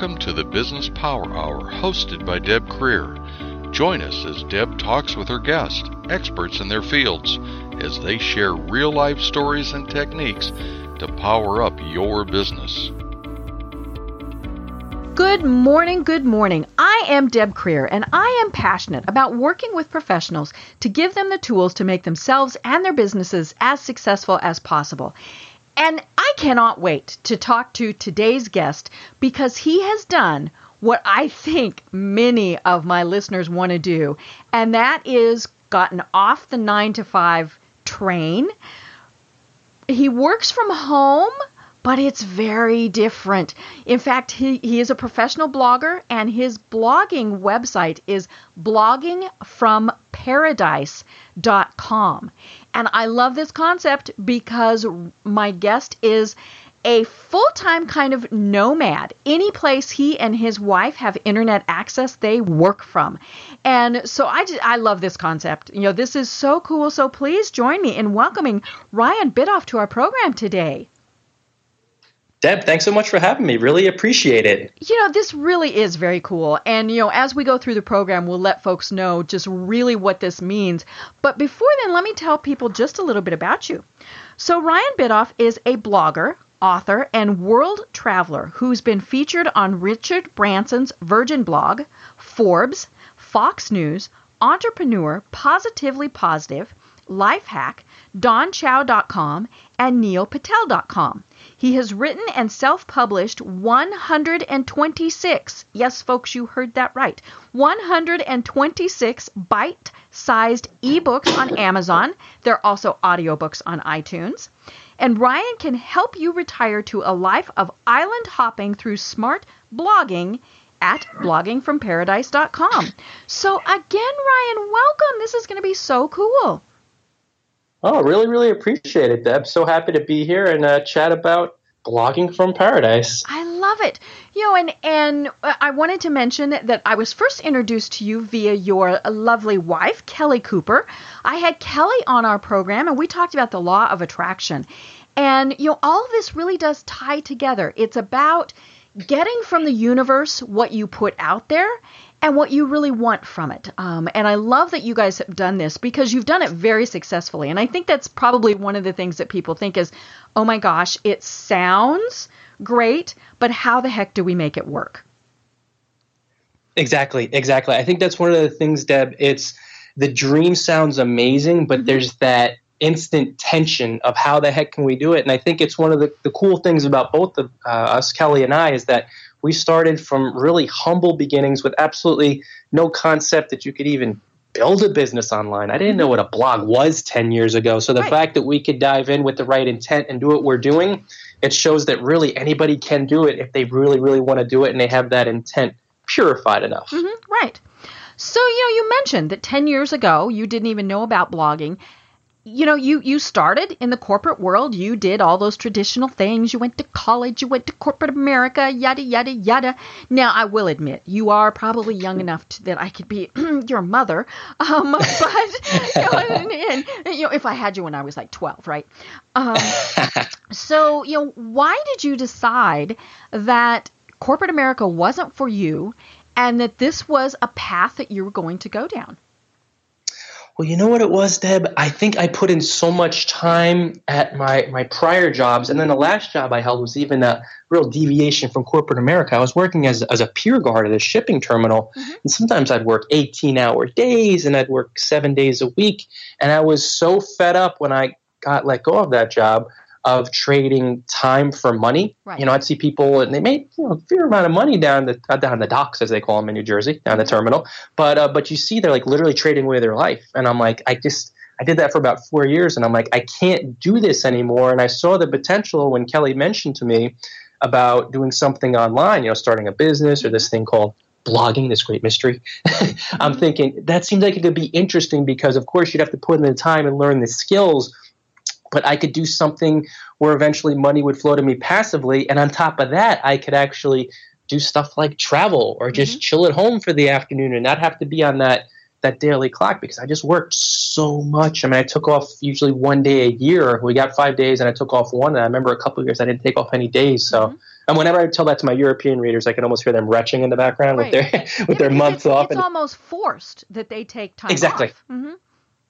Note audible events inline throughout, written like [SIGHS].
Welcome to the Business Power Hour hosted by Deb Krier. Join us as Deb talks with her guests, experts in their fields, as they share real life stories and techniques to power up your business. Good morning, good morning. I am Deb Krier, and I am passionate about working with professionals to give them the tools to make themselves and their businesses as successful as possible. And I cannot wait to talk to today's guest because he has done what I think many of my listeners want to do, and that is gotten off the nine to five train. He works from home, but it's very different. In fact, he, he is a professional blogger, and his blogging website is bloggingfromparadise.com. And I love this concept because my guest is a full time kind of nomad. Any place he and his wife have internet access, they work from. And so I, just, I love this concept. You know, this is so cool. So please join me in welcoming Ryan Biddulph to our program today. Deb, thanks so much for having me. Really appreciate it. You know, this really is very cool. And, you know, as we go through the program, we'll let folks know just really what this means. But before then, let me tell people just a little bit about you. So, Ryan Biddulph is a blogger, author, and world traveler who's been featured on Richard Branson's Virgin blog, Forbes, Fox News, Entrepreneur, Positively Positive, Lifehack, DonChow.com, and NeilPatel.com. He has written and self published 126, yes, folks, you heard that right, 126 bite sized ebooks on Amazon. There are also audiobooks on iTunes. And Ryan can help you retire to a life of island hopping through smart blogging at bloggingfromparadise.com. So, again, Ryan, welcome. This is going to be so cool. Oh, really, really appreciate it, Deb. So happy to be here and uh, chat about blogging from paradise. I love it. You know, and and I wanted to mention that I was first introduced to you via your lovely wife, Kelly Cooper. I had Kelly on our program, and we talked about the law of attraction. And you know, all this really does tie together. It's about getting from the universe what you put out there and what you really want from it. Um, and I love that you guys have done this because you've done it very successfully. And I think that's probably one of the things that people think is, oh my gosh, it sounds great, but how the heck do we make it work? Exactly, exactly. I think that's one of the things, Deb. It's the dream sounds amazing, but mm-hmm. there's that instant tension of how the heck can we do it? And I think it's one of the, the cool things about both of uh, us, Kelly and I, is that we started from really humble beginnings with absolutely no concept that you could even build a business online. I didn't know what a blog was 10 years ago. So the right. fact that we could dive in with the right intent and do what we're doing, it shows that really anybody can do it if they really, really want to do it and they have that intent purified enough. Mm-hmm, right. So, you know, you mentioned that 10 years ago you didn't even know about blogging you know you you started in the corporate world. You did all those traditional things. You went to college. You went to corporate america. Yada yada yada. Now i will admit you are probably young [LAUGHS] enough to, that i could be [CLEARS THROAT] your mother. Um, [LAUGHS] but you know, and, and, you know if i had you when i was like 12 right? Um, [LAUGHS] so you know why did you decide that corporate america wasn't for you and that this was a path that you were going to go down well, you know what it was, Deb? I think I put in so much time at my, my prior jobs, and then the last job I held was even a real deviation from corporate America. I was working as, as a pier guard at a shipping terminal, mm-hmm. and sometimes I'd work 18 hour days and I'd work seven days a week. And I was so fed up when I got let go of that job of trading time for money. Right. You know, I'd see people and they made you know, a fair amount of money down the uh, down the docks, as they call them in New Jersey, down the terminal. But uh, but you see, they're like literally trading away their life, and I'm like, I just I did that for about four years, and I'm like, I can't do this anymore. And I saw the potential when Kelly mentioned to me about doing something online, you know, starting a business or this thing called blogging, this great mystery. [LAUGHS] I'm mm-hmm. thinking that seems like it could be interesting because, of course, you'd have to put in the time and learn the skills but I could do something where eventually money would flow to me passively. And on top of that, I could actually do stuff like travel or just mm-hmm. chill at home for the afternoon and not have to be on that that daily clock because I just worked so much. I mean, I took off usually one day a year. We got five days, and I took off one. And I remember a couple of years I didn't take off any days. So, mm-hmm. and whenever I tell that to my European readers, I can almost hear them retching in the background right. [LAUGHS] with their with yeah, their months it's, off. It's and, almost forced that they take time exactly. off. Mm-hmm.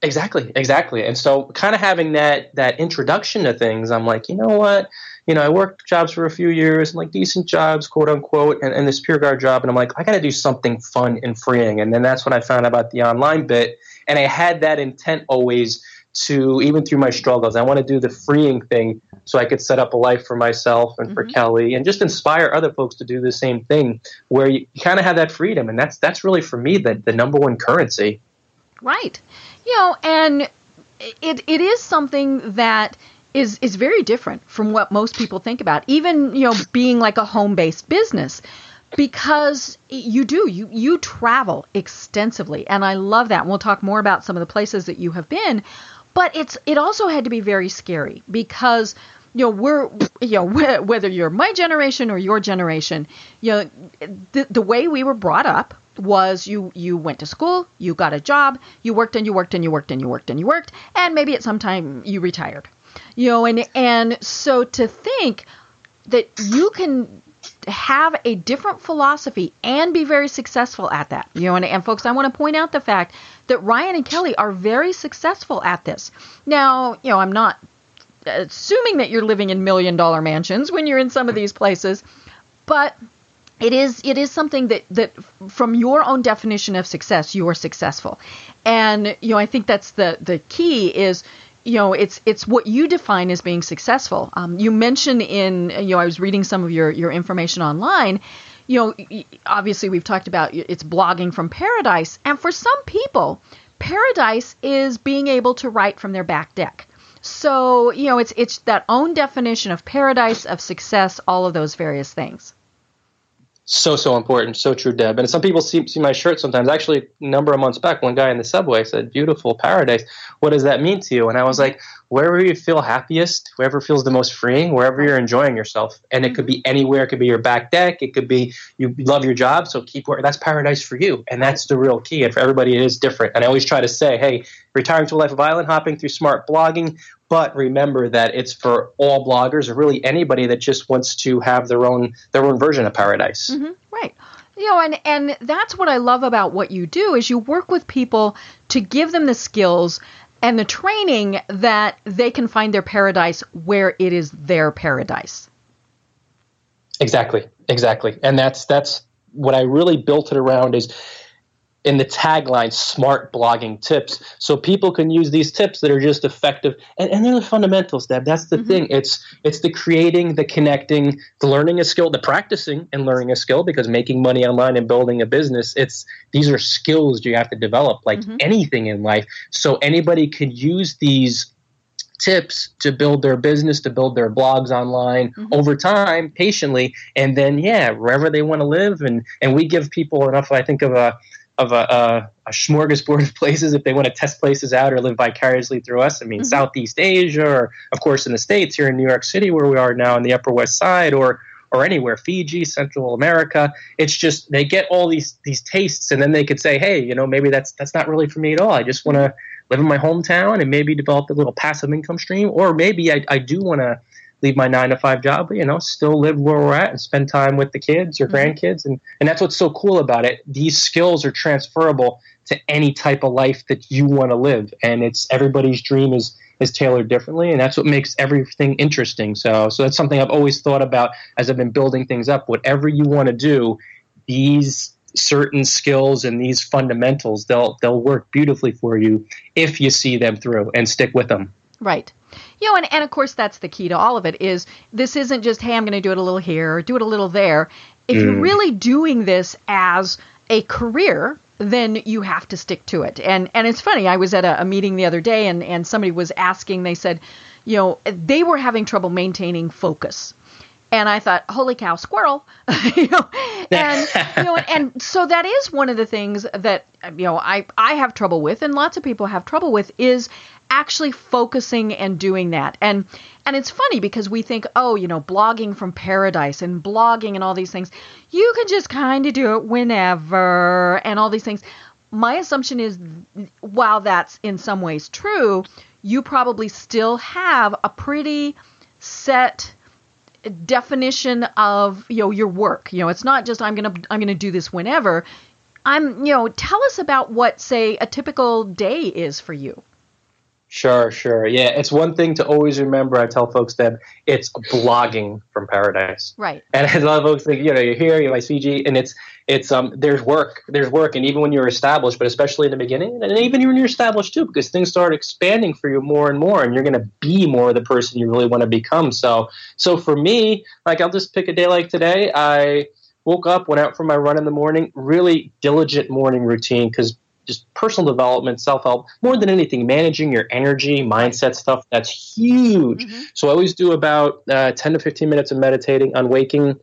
Exactly, exactly. And so, kind of having that that introduction to things, I'm like, you know what? You know, I worked jobs for a few years, and like decent jobs, quote unquote, and, and this Pure Guard job, and I'm like, I got to do something fun and freeing. And then that's when I found out about the online bit, and I had that intent always to even through my struggles, I want to do the freeing thing so I could set up a life for myself and for mm-hmm. Kelly, and just inspire other folks to do the same thing, where you kind of have that freedom, and that's that's really for me the the number one currency. Right. You know, and it it is something that is is very different from what most people think about. Even you know, being like a home based business, because you do you you travel extensively, and I love that. And we'll talk more about some of the places that you have been, but it's it also had to be very scary because you know we're you know [LAUGHS] whether you're my generation or your generation you know the, the way we were brought up was you you went to school, you got a job, you worked and you worked and you worked and you worked and you worked, and maybe at some time you retired. You know, and and so to think that you can have a different philosophy and be very successful at that. You know, and, and folks, I want to point out the fact that Ryan and Kelly are very successful at this. Now, you know, I'm not assuming that you're living in million dollar mansions when you're in some of these places, but it is it is something that that from your own definition of success you are successful. And you know i think that's the the key is you know it's it's what you define as being successful. Um, you mentioned in you know i was reading some of your your information online. You know obviously we've talked about it's blogging from paradise. And for some people paradise is being able to write from their back deck. So you know it's it's that own definition of paradise of success all of those various things so so important so true deb. And some people see, see my shirt sometimes. Actually a number of months back one guy in the subway said beautiful paradise. What does that mean to you? And i was like wherever you feel happiest wherever feels the most freeing wherever you're enjoying yourself. And it could be mm-hmm. anywhere. It could be your back deck. It could be you love your job so keep working that's paradise for you. And that's the real key. And for everybody it is different. And i always try to say hey retiring to a life of island hopping through smart blogging but remember that it's for all bloggers or really anybody that just wants to have their own their own version of paradise. Mm-hmm, right. You know, and and that's what I love about what you do is you work with people to give them the skills and the training that they can find their paradise where it is their paradise. Exactly. Exactly. And that's that's what I really built it around is in the tagline smart blogging tips so people can use these tips that are just effective and, and they're the fundamentals deb that's the mm-hmm. thing it's it's the creating the connecting the learning a skill the practicing and learning a skill because making money online and building a business it's these are skills you have to develop like mm-hmm. anything in life so anybody can use these tips to build their business, to build their blogs online mm-hmm. over time, patiently, and then yeah, wherever they want to live, and and we give people enough. I think of a of a, a, a, smorgasbord of places if they want to test places out or live vicariously through us. I mean, mm-hmm. Southeast Asia, or of course in the States, here in New York City, where we are now in the Upper West Side, or or anywhere, Fiji, Central America. It's just they get all these these tastes, and then they could say, hey, you know, maybe that's that's not really for me at all. I just want to live in my hometown and maybe develop a little passive income stream, or maybe I, I do want to leave my nine to five job, but you know, still live where we're at and spend time with the kids or mm-hmm. grandkids. And, and that's what's so cool about it. These skills are transferable to any type of life that you want to live. And it's everybody's dream is is tailored differently and that's what makes everything interesting. So so that's something I've always thought about as I've been building things up. Whatever you want to do, these certain skills and these fundamentals they'll they'll work beautifully for you if you see them through and stick with them. Right. You know, and, and of course that's the key to all of it is this isn't just, hey, I'm going to do it a little here or do it a little there. If mm. you're really doing this as a career, then you have to stick to it. And and it's funny, I was at a, a meeting the other day and, and somebody was asking, they said, you know, they were having trouble maintaining focus. And I thought, holy cow, squirrel, [LAUGHS] you know, and you know, and [LAUGHS] so that is one of the things that you know I I have trouble with, and lots of people have trouble with, is actually focusing and doing that. And and it's funny because we think, oh, you know, blogging from paradise and blogging and all these things, you can just kind of do it whenever and all these things. my assumption is while that's in some ways true, you probably still have a pretty set definition of you know your work. You know, it's not just I'm gonna I'm gonna do this whenever. I'm you know tell us about what say a typical day is for you. Sure, sure. Yeah, it's one thing to always remember. I tell folks that it's blogging from paradise. Right. And a lot of folks think, you know, you're here, you're my CG, and it's it's um there's work, there's work, and even when you're established, but especially in the beginning, and even when you're established too, because things start expanding for you more and more, and you're going to be more of the person you really want to become. So, so for me, like I'll just pick a day like today. I woke up, went out for my run in the morning, really diligent morning routine because just personal development, self help, more than anything, managing your energy, mindset stuff, that's huge. Mm-hmm. So I always do about uh, 10 to 15 minutes of meditating on waking.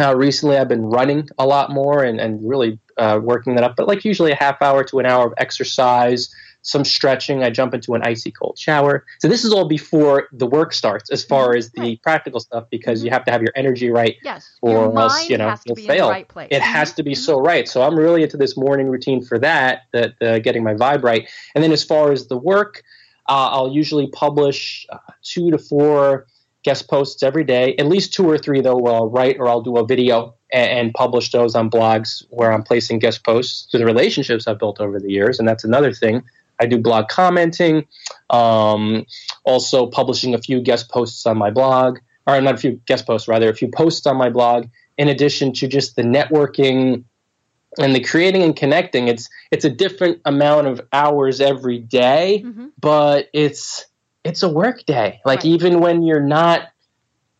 Uh, recently, I've been running a lot more and, and really uh, working that up, but like usually a half hour to an hour of exercise some stretching. I jump into an icy cold shower. So this is all before the work starts, as far as the right. practical stuff, because you mm-hmm. have to have your energy right, yes. or else you know you'll fail. Right it has to be mm-hmm. so right. So I'm really into this morning routine for that, that uh, getting my vibe right. And then as far as the work, uh, I'll usually publish uh, two to four guest posts every day, at least two or three though. Where I'll write or I'll do a video and, and publish those on blogs where I'm placing guest posts to the relationships I've built over the years, and that's another thing I do blog commenting, um, also publishing a few guest posts on my blog, or not a few guest posts, rather, a few posts on my blog, in addition to just the networking and the creating and connecting. It's it's a different amount of hours every day, mm-hmm. but it's it's a work day. Like right. even when you're not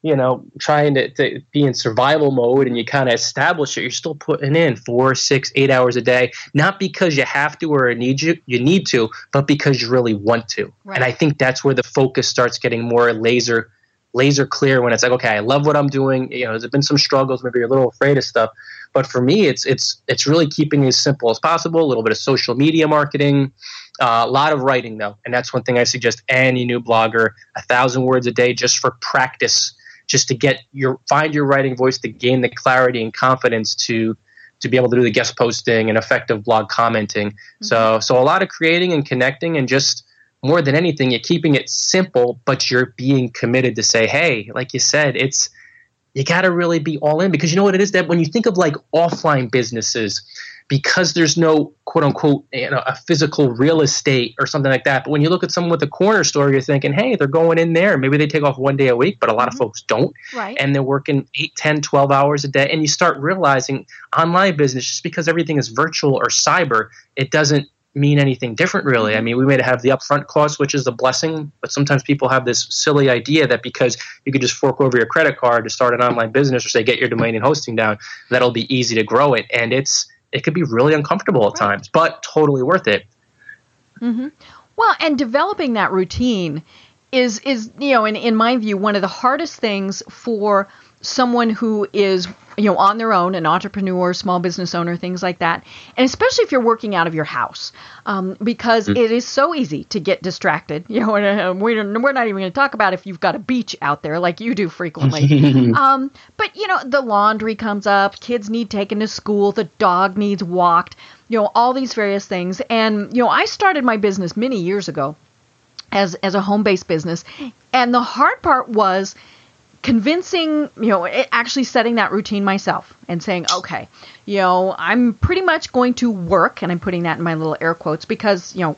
you know, trying to, to be in survival mode and you kind of establish it, you're still putting in four, six, eight hours a day, not because you have to or need you, you need to, but because you really want to. Right. And I think that's where the focus starts getting more laser, laser clear when it's like, okay, I love what I'm doing. You know, there's been some struggles, maybe you're a little afraid of stuff, but for me, it's it's it's really keeping it as simple as possible. A little bit of social media marketing, uh, a lot of writing though, and that's one thing I suggest any new blogger: a thousand words a day just for practice just to get your find your writing voice to gain the clarity and confidence to to be able to do the guest posting and effective blog commenting. Mm-hmm. So so a lot of creating and connecting and just more than anything, you're keeping it simple, but you're being committed to say, hey, like you said, it's you got to really be all in because you know what it is that when you think of like offline businesses, because there's no quote unquote you know, a physical real estate or something like that. But when you look at someone with a corner store, you're thinking, hey, they're going in there. Maybe they take off one day a week, but a lot mm-hmm. of folks don't. Right. And they're working 8, 10, 12 hours a day. And you start realizing online business, just because everything is virtual or cyber, it doesn't mean anything different really. I mm-hmm. mean, we may have the upfront cost, which is a blessing, but sometimes people have this silly idea that because you could just fork over your credit card to start an online business or say get your domain and hosting down, that'll be easy to grow it. And it's it could be really uncomfortable at times, but totally worth it. Mm-hmm. Well, and developing that routine is is you know in in my view one of the hardest things for someone who is you know on their own an entrepreneur small business owner things like that. And especially if you're working out of your house um, because mm-hmm. it is so easy to get distracted. [LAUGHS] You know uh, we're, we're not even going to talk about if you've got a beach out there like you do frequently. [LAUGHS] Um, but you know the laundry comes up kids need taken to school the dog needs walked you know all these various things. And you know i started my business many years ago as as a home-based business. And the hard part was convincing, you know, actually setting that routine myself and saying, okay, you know, I'm pretty much going to work, and I'm putting that in my little air quotes because, you know,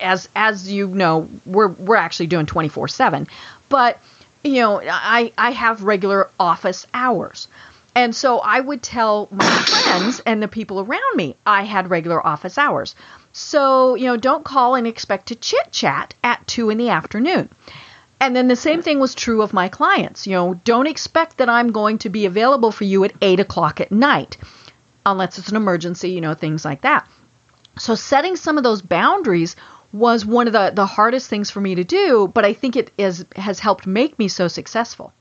as as you know, we're we're actually doing 24/7, but you know, I I have regular office hours. And so I would tell my friends and the people around me I had regular office hours. So, you know, don't call and expect to chit chat at two in the afternoon. And then the same thing was true of my clients. You know, don't expect that I'm going to be available for you at eight o'clock at night, unless it's an emergency, you know, things like that. So setting some of those boundaries was one of the, the hardest things for me to do, but I think it is, has helped make me so successful.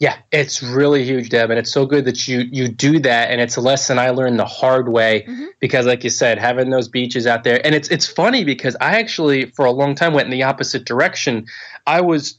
Yeah, it's really huge, Deb, and it's so good that you you do that. And it's a lesson I learned the hard way mm-hmm. because, like you said, having those beaches out there, and it's it's funny because I actually for a long time went in the opposite direction. I was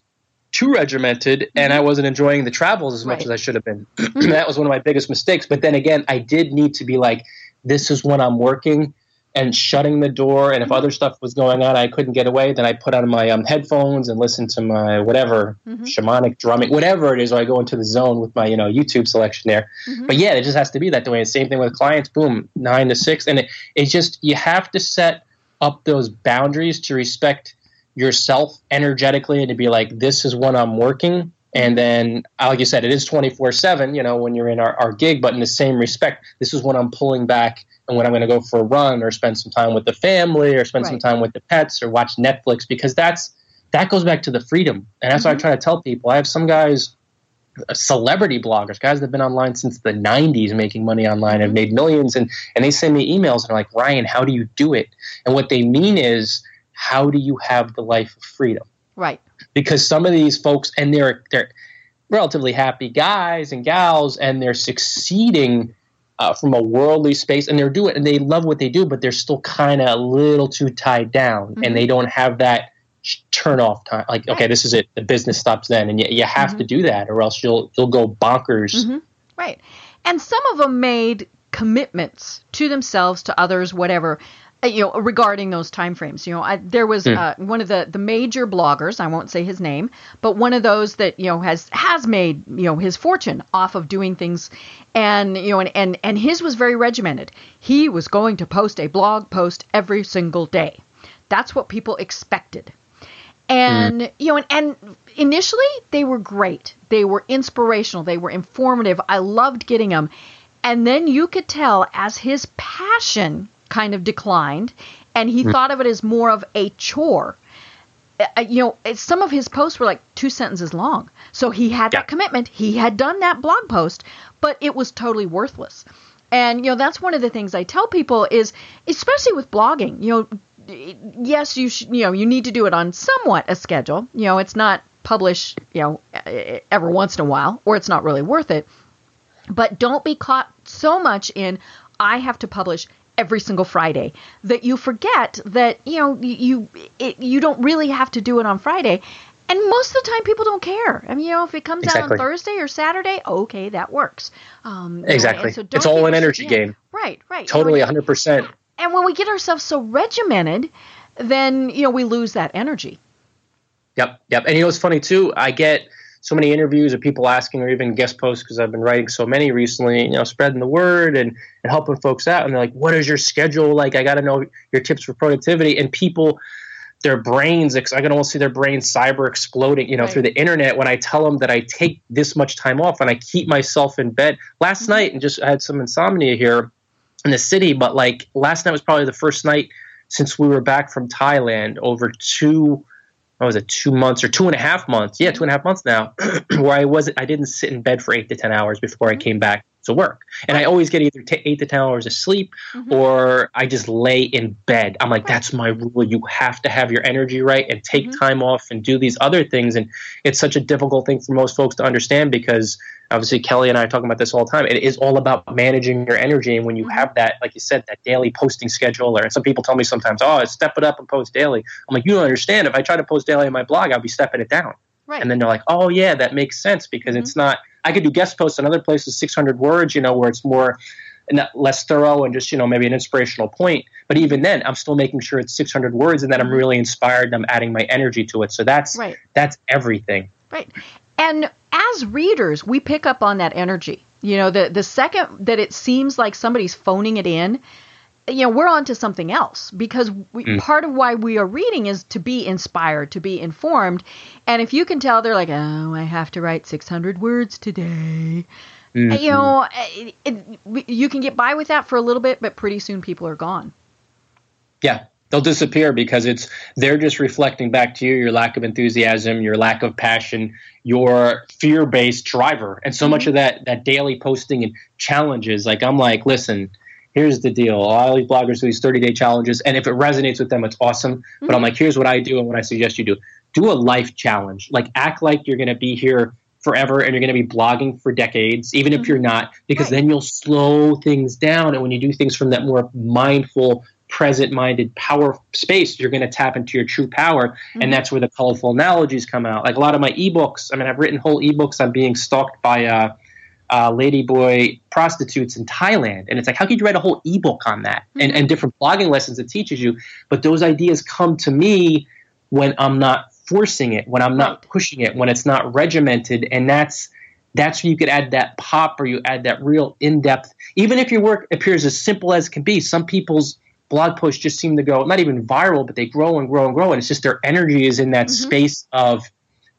too regimented mm-hmm. and I wasn't enjoying the travels as much right. as I should have been. [CLEARS THROAT] Mm-hmm. that was one of my biggest mistakes. But then again, I did need to be like, this is when I'm working and shutting the door. And if other stuff was going on, I couldn't get away. Then I put on my um, headphones and listen to my whatever mm-hmm. shamanic drumming, whatever it is. Or I go into the zone with my you know YouTube selection there. Mm-hmm. But yeah, it just has to be that way. And same thing with clients. Boom, nine to six, and it, it's just you have to set up those boundaries to respect yourself energetically and to be like, this is when I'm working. And then, like you said, it is 24 7, you know, when you're in our, our gig, but in the same respect, this is when I'm pulling back and when I'm going to go for a run or spend some time with the family or spend right. some time with the pets or watch Netflix because that's that goes back to the freedom. And that's mm-hmm. what I mm-hmm. try to tell people. I have some guys, uh, celebrity bloggers, guys that have been online since the 90s making money online, have mm-hmm. made millions, and, and they send me emails and are like, Ryan, how do you do it? And what they mean is, how do you have the life of freedom? Right. Because some of these folks, and they're, they're relatively happy guys and gals, and they're succeeding uh, from a worldly space, and they're doing and they love what they do, but they're still kind of a little too tied down, mm-hmm. and they don't have that turn off time. Like, right. okay, this is it. The business stops then, and you, you have mm-hmm. to do that, or else you'll you'll go bonkers. Mm-hmm. Right, and some of them made commitments to themselves, to others, whatever, you know regarding those time frames you know I, there was mm. uh, one of the the major bloggers i won't say his name but one of those that you know has has made you know his fortune off of doing things and you know and and, and his was very regimented. He was going to post a blog post every single day. That's what people expected. And mm. you know and, and initially they were great. They were inspirational. They were informative. I loved getting them and then you could tell as his passion kind of declined, and he mm. thought of it as more of a chore. Uh, uh you know, some of his posts were like two sentences long. So he had yeah. that commitment. He had done that blog post, but it was totally worthless. And you know, that's one of the things I tell people is, especially with blogging, you know, yes, you should, you know, you need to do it on somewhat a schedule. You know, it's not publish, you know, every once in a while, or it's not really worth it. But don't be caught so much in I have to publish every single Friday that you forget that you know you it, you don't really have to do it on Friday. And most of the time, people don't care. I mean, you know, if it comes exactly. out on Thursday or Saturday, okay, that works. Um, exactly. So it's all an energy yeah, game. Right, right. Totally, hundred percent. And when we get ourselves so regimented, then you know we lose that energy. Yep, yep. And you know, it's funny too. I get so many interviews of people asking or even guest posts because I've been writing so many recently, you know, spreading the word and, and helping folks out. And they're like, what is your schedule like? I got to know your tips for productivity. And people, their brains, I can almost see their brains cyber exploding, you know, right. through the internet when I tell them that I take this much time off and I keep myself in bed. Last mm-hmm. night, and just I had some insomnia here in the city, but like last night was probably the first night since we were back from Thailand over two what was it two months or two and a half months yeah two and a half months now [CLEARS THROAT] where i wasn't i didn't sit in bed for eight to ten hours before i came back to work and i always get either t- eight to ten hours of sleep mm-hmm. or i just lay in bed i'm like that's my rule you have to have your energy right and take mm-hmm. time off and do these other things and it's such a difficult thing for most folks to understand because obviously Kelly and I are talking about this all the time. It is all about managing your energy. And when you have that, like you said, that daily posting schedule, or some people tell me sometimes, oh, I step it up and post daily. I'm like, you don't understand. If I try to post daily on my blog, I'll be stepping it down. Right. And then they're like, oh, yeah, that makes sense because mm-hmm. it's not, I could do guest posts on other places, 600 words, you know, where it's more less thorough and just, you know, maybe an inspirational point. But even then, I'm still making sure it's 600 words and that I'm mm-hmm. really inspired and I'm adding my energy to it. So that's, right. that's everything. Right. And as readers, we pick up on that energy. You know, the the second that it seems like somebody's phoning it in, you know, we're on to something else because we, mm. part of why we are reading is to be inspired, to be informed. And if you can tell they're like, "Oh, I have to write 600 words today." Mm-hmm. You know, it, it, you can get by with that for a little bit, but pretty soon people are gone. Yeah, they'll disappear because it's they're just reflecting back to you your lack of enthusiasm your lack of passion your fear-based driver and so mm-hmm. much of that that daily posting and challenges like i'm like listen here's the deal all these bloggers do these 30-day challenges and if it resonates with them it's awesome mm-hmm. but i'm mm-hmm. like here's what i do and what i suggest you do do a life challenge like act like you're going to be here forever and you're going to be blogging for decades even mm-hmm. if you're not because right. then you'll slow things down and when you do things from that more mindful present minded power space, you're going to tap into your true power. Mm-hmm. And that's where the colorful analogies come out. Like a lot of my ebooks, I mean, I've written whole ebooks on being stalked by uh, uh, ladyboy prostitutes in Thailand. And it's like, how could you write a whole ebook on that mm-hmm. and, and different blogging lessons that teaches you? But those ideas come to me when I'm not forcing it, when I'm not pushing it, when it's not regimented. And that's that's where you could add that pop or you add that real in-depth even if your work appears as simple as it can be some people's blog posts just seem to go not even viral but they grow and grow and grow and it's just their energy is in that mm-hmm. space of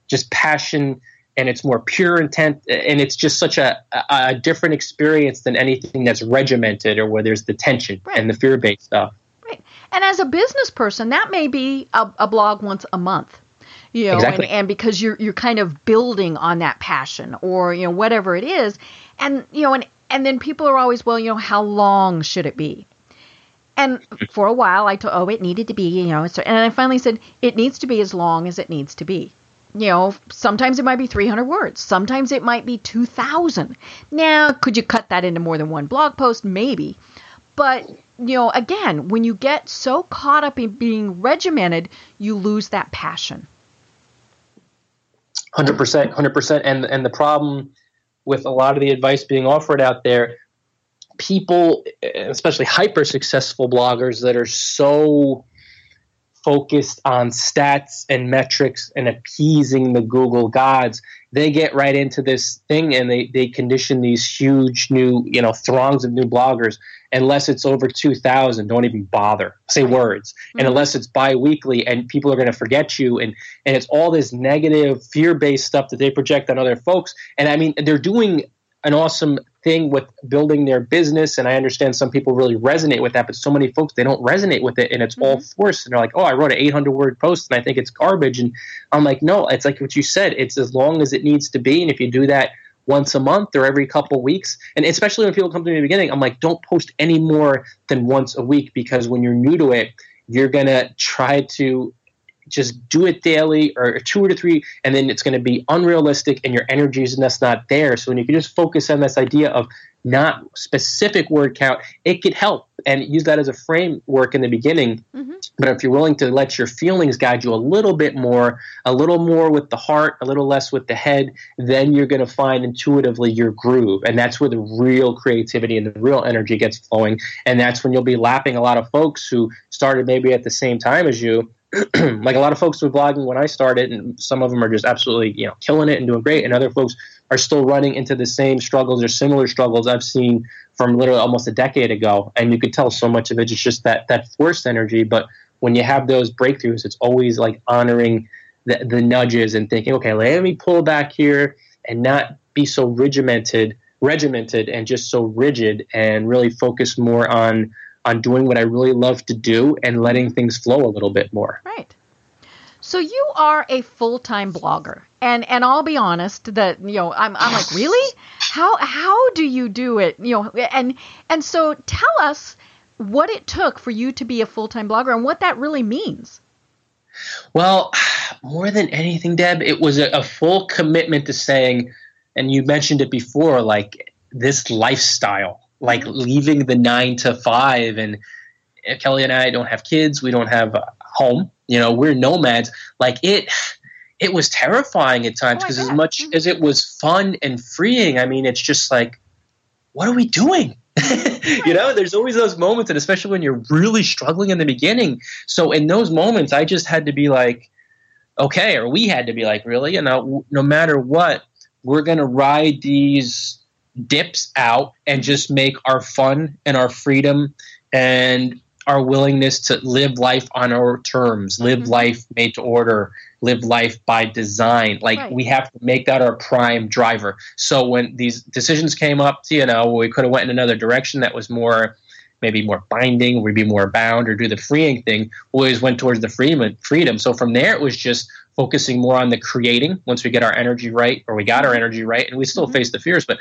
just passion and it's more pure intent and it's just such a, a, different experience than anything that's regimented or where there's the tension right. and the fear-based stuff. Right. And as a business person that may be a, a blog once a month you know exactly. and, and because you're you're kind of building on that passion or you know whatever it is. And you know and and then people are always well you know how long should it be? And for a while i told oh it needed to be you know and i finally said it needs to be as long as it needs to be you know, sometimes it might be 300 words. Sometimes it might be 2,000. Now, could you cut that into more than one blog post? Maybe. But, you know, again, when you get so caught up in being regimented, you lose that passion. 100%, 100%. And, and the problem with a lot of the advice being offered out there, people, especially hyper successful bloggers that are so focused on stats and metrics and appeasing the Google gods, they get right into this thing and they, they condition these huge new, you know, throngs of new bloggers. Unless it's over 2,000, don't even bother. Say words. Mm-hmm. And unless it's bi-weekly and people are going to forget you and, and it's all this negative, fear-based stuff that they project on other folks. And I mean, they're doing an awesome thing with building their business and i understand some people really resonate with that but so many folks they don't resonate with it and it's mm-hmm. all forced and they're like oh i wrote an 800 word post and i think it's garbage and i'm like no it's like what you said it's as long as it needs to be and if you do that once a month or every couple weeks and especially when people come to me in the beginning i'm like don't post any more than once a week because when you're new to it you're going to try to just do it daily or two or three, and then it's going to be unrealistic and your energy is just not there. So when you can just focus on this idea of not specific word count, it could help and use that as a framework in the beginning. Mm-hmm. But if you're willing to let your feelings guide you a little bit more, a little more with the heart, a little less with the head, then you're going to find intuitively your groove. And that's where the real creativity and the real energy gets flowing. And that's when you'll be lapping a lot of folks who started maybe at the same time as you [CLEARS THROAT] like a lot of folks were blogging when I started, and some of them are just absolutely you know killing it and doing great, and other folks are still running into the same struggles or similar struggles I've seen from literally almost a decade ago. And you could tell so much of it is just that that forced energy. But when you have those breakthroughs, it's always like honoring the, the nudges and thinking, okay, let me pull back here and not be so regimented, regimented and just so rigid, and really focus more on on doing what I really love to do and letting mm-hmm. things flow a little bit more. Right. So you are a full-time blogger. And and I'll be honest that you know I'm I'm like really how how do you do it you know and and so tell us what it took for you to be a full-time blogger and what that really means. Well, more than anything, Deb, it was a, a full commitment to saying, and you mentioned it before, like this lifestyle like leaving the nine to five and Kelly and I don't have kids. We don't have a home. You know, we're nomads. Like it, it was terrifying at times because oh as much mm-hmm. as it was fun and freeing, I mean, it's just like, what are we doing? [LAUGHS] you know, there's always those moments, and especially when you're really struggling in the beginning. So in those moments, I just had to be like, okay, or we had to be like, really, you know, no matter what, we're gonna ride these dips out and just make our fun and our freedom and our willingness to live life on our terms, live mm-hmm. life made to order, live life by design. Like right. we have to make that our prime driver. So when these decisions came up, you know, we could have went in another direction that was more maybe more binding, we'd be more bound or do the freeing thing, we always went towards the freedom freedom. So from there it was just focusing more on the creating once we get our energy right or we got our mm-hmm. energy right and we still mm-hmm. face the fears, but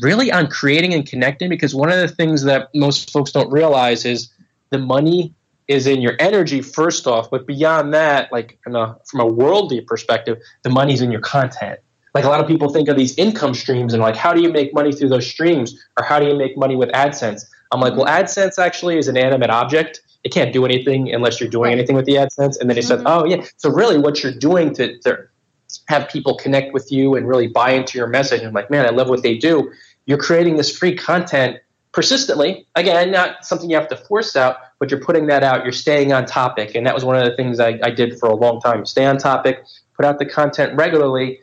really on creating and connecting because one of the things that most folks don't realize is the money is in your energy first off but beyond that like a, from a worldly perspective the money's in your content. Like a lot of people think of these income streams and like how do you make money through those streams or how do you make money with adsense? I'm like well adsense actually is an animate object. It can't do anything unless you're doing anything with the adsense. And then he mm-hmm. said oh yeah. So really what you're doing to, to have people connect with you and really buy into your message and like, man, I love what they do. You're creating this free content persistently. Again, not something you have to force out, but you're putting that out. You're staying on topic, and that was one of the things I, I did for a long time. Stay on topic, put out the content regularly,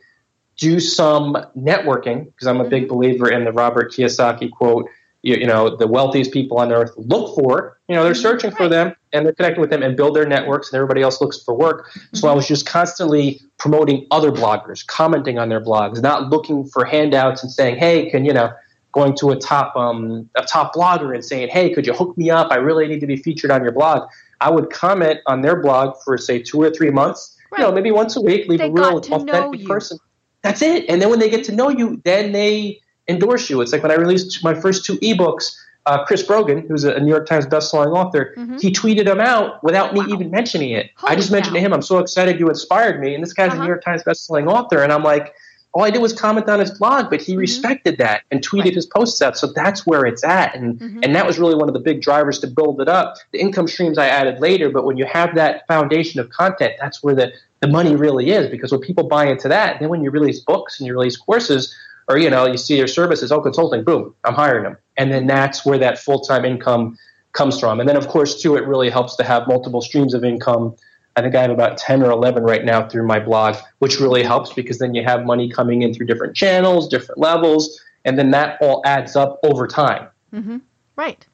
do some networking because I'm a big believer in the Robert Kiyosaki quote you, you, know the wealthiest people on earth look for you know they're mm-hmm. searching for them and they're connecting with them and build their networks and everybody else looks for work. Mm-hmm. so i was just constantly promoting other bloggers commenting on their blogs not looking for handouts and saying hey can you know going to a top um, a top blogger and saying hey could you hook me up? I really need to be featured on your blog. I would comment on their blog for say two or three months right. you know maybe once a week leave they a real authentic person. That's it. And then when they get to know you then they endorse you. It's like when I released my first two ebooks, uh, Chris Brogan, who's a New York Times bestselling author, mm-hmm. he tweeted them out without me wow. even mentioning it. Holy I just mentioned to him, I'm so excited you inspired me. And this guy's uh-huh. a New York Times bestselling author. And I'm like, all I did was comment on his blog, but he mm-hmm. respected that and tweeted right. his posts out. So that's where it's at. And, mm-hmm. and that was really one of the big drivers to build it up. The income streams I added later, but when you have that foundation of content, that's where the, the money really is. Because when people buy into that, then when you release books and you release courses, or you know you see your services oh consulting boom i'm hiring them and then that's where that full-time income comes from and then of course too it really helps to have multiple streams of income i think i have about 10 or 11 right now through my blog which really helps because then you have money coming in through different channels different levels and then that all adds up over time mm-hmm. right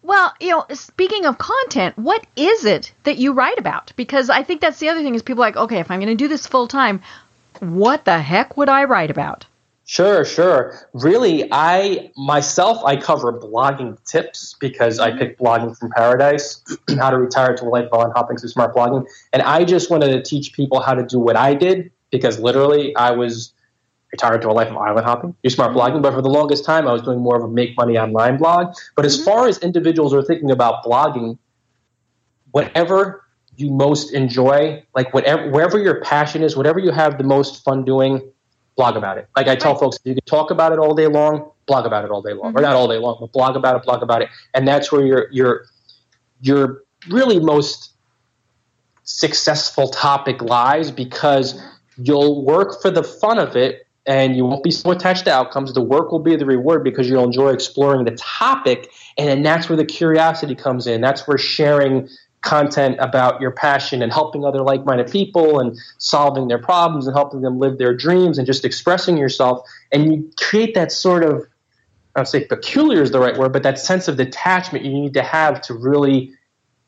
well, you know, speaking of content, what is it that you write about? Because I think that's the other thing is people are like, okay, if I'm going to do this full time, what the heck would I write about? Sure, sure. Really, I myself I cover blogging tips because I picked blogging from paradise, [CLEARS THROAT] how to retire to a life of island hopping through smart blogging, and I just wanted to teach people how to do what I did because literally I was retired to a life of island hopping, do smart blogging. But for the longest time, I was doing more of a make money online blog. But as mm-hmm. far as individuals are thinking about blogging, whatever you most enjoy, like whatever wherever your passion is, whatever you have the most fun doing blog about it. Like I tell folks, you can talk about it all day long, blog about it all day long, mm-hmm. or not all day long, but blog about it, blog about it, and that's where your your your really most successful topic lies because you'll work for the fun of it and you won't be so attached to outcomes. The work will be the reward because you'll enjoy exploring the topic, and then that's where the curiosity comes in. That's where sharing content about your passion and helping other like-minded people and solving their problems and helping them live their dreams and just expressing yourself. And you create that sort of I don't say peculiar is the right word, but that sense of detachment you need to have to really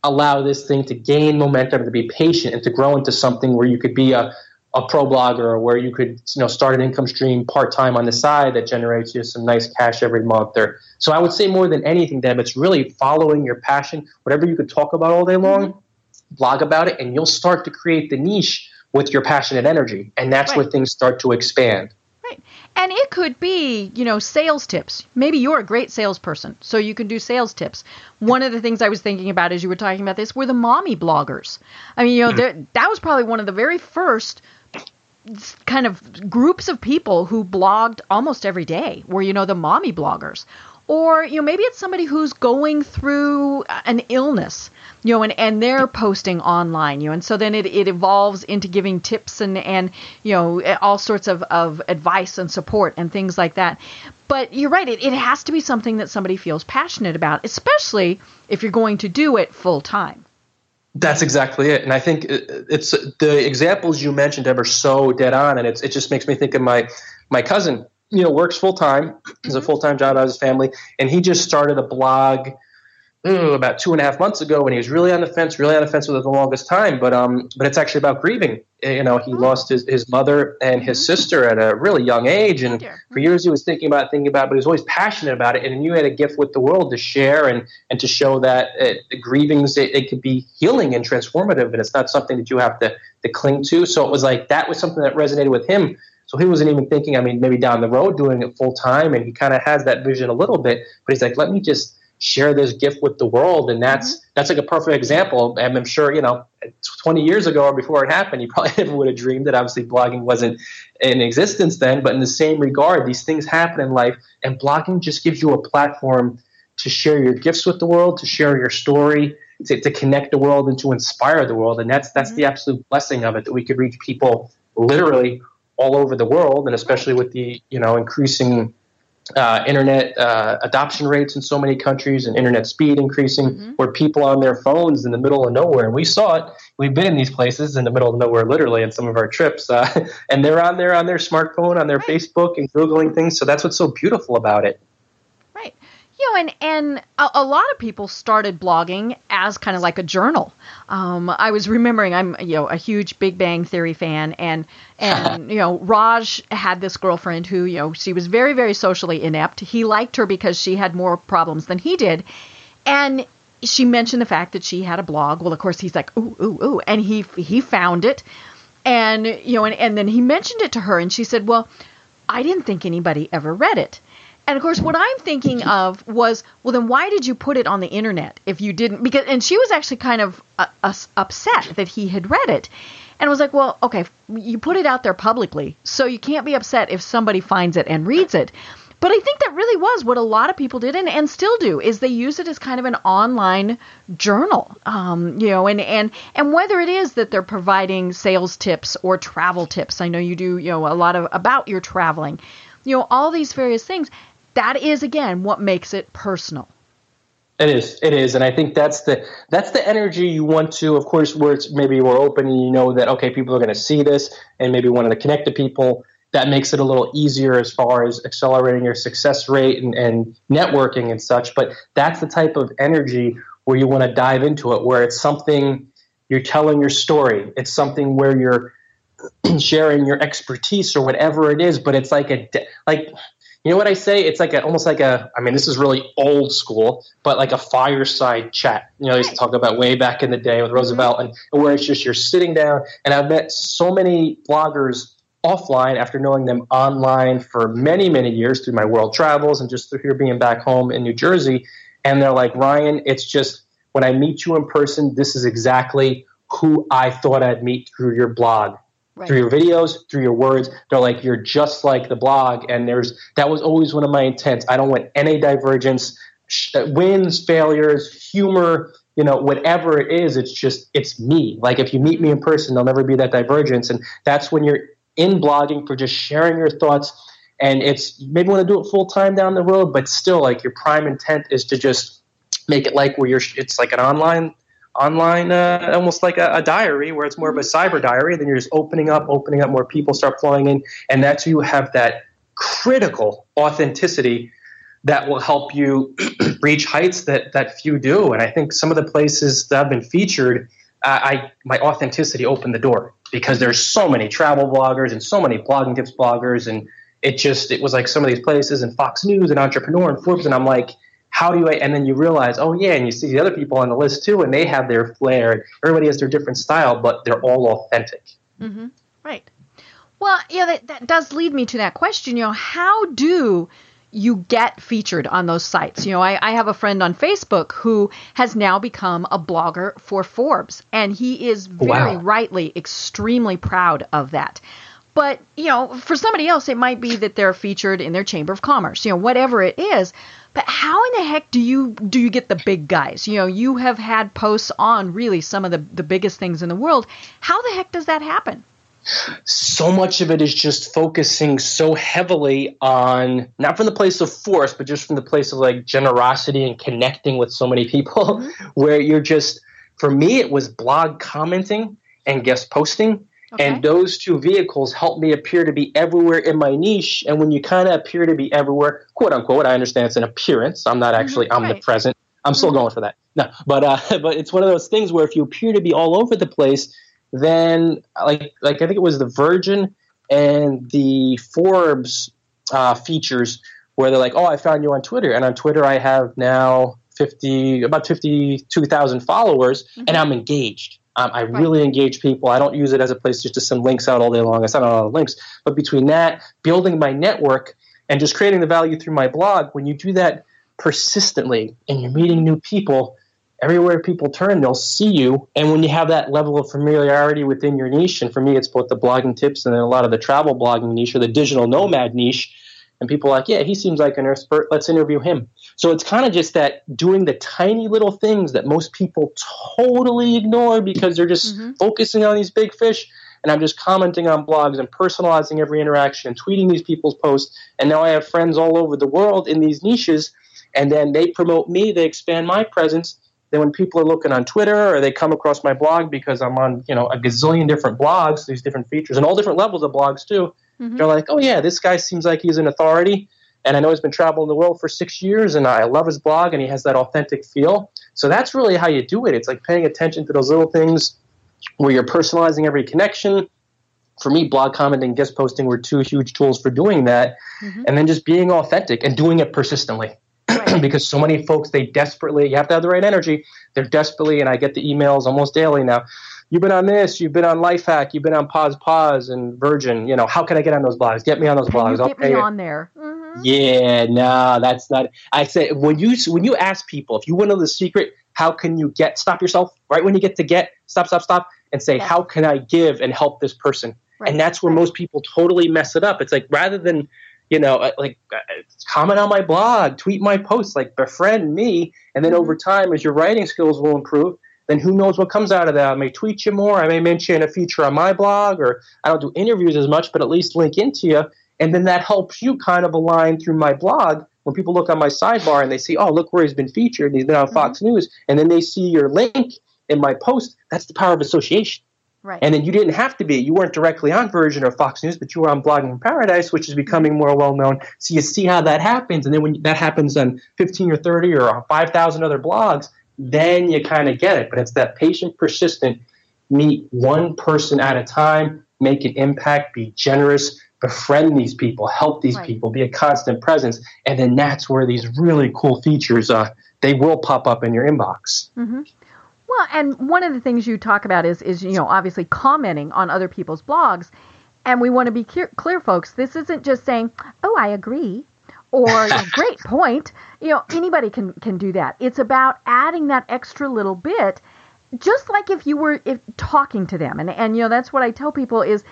allow this thing to gain momentum, to be patient, and to grow into something where you could be a, a pro blogger or where you could you know start an income stream part time on the side that generates you some nice cash every month or so I would say more than anything Deb it's really following your passion whatever you could talk about all day long mm-hmm. blog about it and you'll start to create the niche with your passionate energy and that's right. where things start to expand right and it could be you know sales tips maybe you're a great salesperson so you can do sales tips one of the things I was thinking about as you were talking about this were the mommy bloggers I mean you know mm-hmm. that was probably one of the very first kind of groups of people who blogged almost every day were you know the mommy bloggers. Or you know maybe it's somebody who's going through an illness you know and, and they're posting online you know and so then it, it evolves into giving tips and and you know eh, all sorts of, of advice and support and things like that. But you're right it, it has to be something that somebody feels passionate about especially if you're going to do it full time that's exactly it, and I think it's the examples you mentioned, Deb, are so dead on, and it's, it just makes me think of my my cousin. You know, works full time, has a mm-hmm. full time job out of his family, and he just started a blog about two and a half months ago when he was really on the fence, really on the fence for the longest time. But um, but it's actually about grieving. Eh, you know, he oh. lost his, his mother and his mm-hmm. sister at a really young age, and for years he was thinking about thinking about, it, but he was always passionate about it. And you had a gift with the world to share and and to show that it, uh, grievings it, it could be healing and transformative, and it's not something that you have to to cling to. So it was like that was something that resonated with him. So he wasn't even thinking, I mean, maybe down the road doing it full time, and he kind of has that vision a little bit, but he's like, let me just share this gift with the world. And that's mm-hmm. that's like a perfect example. And i'm sure you know 20 years ago or before it happened you probably [LAUGHS] never would have dreamed that obviously blogging wasn't in existence then. But in the same regard these things happen in life and blogging just gives you a platform to share your gifts with the world to share your story to, to connect the world and to inspire the world. And that's that's mm-hmm. the absolute blessing of it that we could reach people literally all over the world, and especially with the you know increasing uh, internet uh, adoption rates in so many countries and internet speed increasing, mm-hmm. where people on their phones in the middle of nowhere, and we saw it. We've been in these places in the middle of nowhere, literally, in some of our trips, uh, [LAUGHS] and they're on there on their smartphone, on their right. Facebook, and googling things. So that's what's so beautiful about it. You know, and and a, a, lot of people started blogging as kind of like a journal. Um, I was remembering I'm you know a huge Big Bang Theory fan, and and [LAUGHS] you know Raj had this girlfriend who you know she was very very socially inept. He liked her because she had more problems than he did, and she mentioned the fact that she had a blog. Well, of course he's like ooh ooh ooh, and he he found it, and you know and and then he mentioned it to her, and she said, well, I didn't think anybody ever read it. And of course, what I'm thinking of was, well, then why did you put it on the internet if you didn't? Because and she was actually kind of uh, uh, upset that he had read it, and was like, well, okay, you put it out there publicly, so you can't be upset if somebody finds it and reads it. But I think that really was what a lot of people did and, and still do is they use it as kind of an online journal. Um, you know, and, and and whether it is that they're providing sales tips or travel tips, I know you do, you know, a lot of about your traveling, you know, all these various things that is again what makes it personal. It is. It is, and I think that's the that's the energy you want to. Of course, where it's maybe more open, and you know that okay, people are going to see this, and maybe wanting to connect to people. That makes it a little easier as far as accelerating your success rate and, and networking and such. But that's the type of energy where you want to dive into it, where it's something you're telling your story. It's something where you're [CLEARS THROAT] sharing your expertise or whatever it is. But it's like a like you know what I say? It's like a, almost like a. I mean, this is really old school, but like a fireside chat. You know, they used to talk about way back in the day with Roosevelt, and, and where it's just you're sitting down. And I've met so many bloggers offline after knowing them online for many, many years through my world travels and just through here being back home in New Jersey. And they're like, Ryan, it's just when I meet you in person, this is exactly who I thought I'd meet through your blog right. through your videos, through your words. They're like, you're just like the blog. And there's that was always one of my intents. I don't want any divergence, uh, wins, failures, humor, you know, whatever it is. It's just it's me. Like if you meet me in person, there'll never be that divergence. And that's when you're in blogging for just sharing your thoughts. And it's maybe want to do it full time down the road, but still, like your prime intent is to just make it like where you're. It's like an online online, uh, almost like a, a, diary, where it's more of a cyber diary. Then you're just opening up, opening up, more people start flowing in, and that's you have that critical authenticity that will help you [CLEARS THROAT] reach heights that that few do. And I think some of the places that I've been featured, uh, I my authenticity opened the door because there's so many travel bloggers and so many blogging tips bloggers, and it just it was like some of these places and Fox News and Entrepreneur and Forbes, and I'm like how do I, and then you realize, oh yeah, and you see the other people on the list too, and they have their flair. Everybody has their different style, but they're all authentic. Mm-hmm. Right. Well, yeah, that, that does lead me to that question. You know, how do you get featured on those sites. You know, I, I, have a friend on Facebook who has now become a blogger for Forbes, and he is very wow. rightly extremely proud of that. But, you know, for somebody else, it might be that they're featured in their Chamber of Commerce, you know, whatever it is. But how in the heck do you do you get the big guys? You know, you have had posts on really some of the, the biggest things in the world. How the heck does that happen? So much of it is just focusing so heavily on not from the place of force, but just from the place of like generosity and connecting with so many people, mm-hmm. [LAUGHS] where you're just for me it was blog commenting and guest posting Okay. And those two vehicles help me appear to be everywhere in my niche. And when you kind of appear to be everywhere, quote unquote, I understand it's an appearance. I'm not actually mm-hmm. omnipresent. I'm still mm-hmm. going for that. No, but uh, [LAUGHS] but it's one of those things where if you appear to be all over the place, then like like I think it was the Virgin and the Forbes uh, features where they're like, oh, I found you on Twitter, and on Twitter I have now fifty about fifty two thousand followers, mm-hmm. and I'm engaged. Um, I right. really engage people. I don't use it as a place just to send links out all day long. I send out a lot of links. But between that, building my network, and just creating the value through my blog, when you do that persistently and you're meeting new people, everywhere people turn, they'll see you. And when you have that level of familiarity within your niche, and for me, it's both the blogging tips and a lot of the travel blogging niche or the digital nomad niche, and people are like, yeah, he seems like an expert. Let's interview him. So it's kind of just that doing the tiny little things that most people totally ignore because they're just mm-hmm. focusing on these big fish. and I'm just commenting on blogs and personalizing every interaction and tweeting these people's posts. And now I have friends all over the world in these niches, and then they promote me, they expand my presence. Then when people are looking on Twitter or they come across my blog because I'm on, you know, a gazillion different blogs, these different features and all different levels of blogs too, mm-hmm. they're like, oh yeah, this guy seems like he's an authority and I know he's been traveling the world for six years, and I love his blog, and he has that authentic feel. So that's really how you do it. It's like paying attention to those little things where you're personalizing every connection. For me, blog commenting, and guest posting were two huge tools for doing that. Mm-hmm. And then just being authentic and doing it persistently. Right. [CLEARS THROAT] because so many folks, they desperately, you have to have the right energy. They're desperately, and I get the emails almost daily now you've been on this, you've been on Lifehack, you've been on Pause Pause and Virgin. You know, how can I get on those blogs? Get me on those can blogs. You get me on there. Mm-hmm. Yeah, no, that's not. I say when you when you ask people if you want to know the secret, how can you get? Stop yourself right when you get to get. Stop, stop, stop, and say, yes. how can I give and help this person? Right. And that's where right. most people totally mess it up. It's like rather than you know, uh, like uh, comment on my blog, tweet my posts, like befriend me, and then mm-hmm. over time, as your writing skills will improve, then who knows what comes out of that? I may tweet you more. I may mention a feature on my blog, or I don't do interviews as much, but at least link into you. And then that helps you kind of align through my blog. When people look on my sidebar and they see, oh, look where he's been featured, he's been on mm-hmm. Fox News, and then they see your link in my post, that's the power of association. Right. And then you didn't have to be. You weren't directly on Virgin or Fox News, but you were on Blogging in Paradise, which is becoming more well known. So you see how that happens. And then when that happens on 15 or 30 or 5,000 other blogs, then you kind of get it. But it's that patient, persistent, meet one person at a time, make an impact, be generous, befriend these people, help these right. people, be a constant presence, and then that's where these really cool features uh, they will pop up in your inbox. Mm-hmm. Well, and one of the things you talk about is is you know obviously commenting on other people's blogs, and we want to be clear, clear folks. This isn't just saying, "Oh, I agree," or you know, [LAUGHS] great point. You know, anybody can can do that. It's about adding that extra little bit, just like if you were if, talking to them. And and you know that's what I tell people is,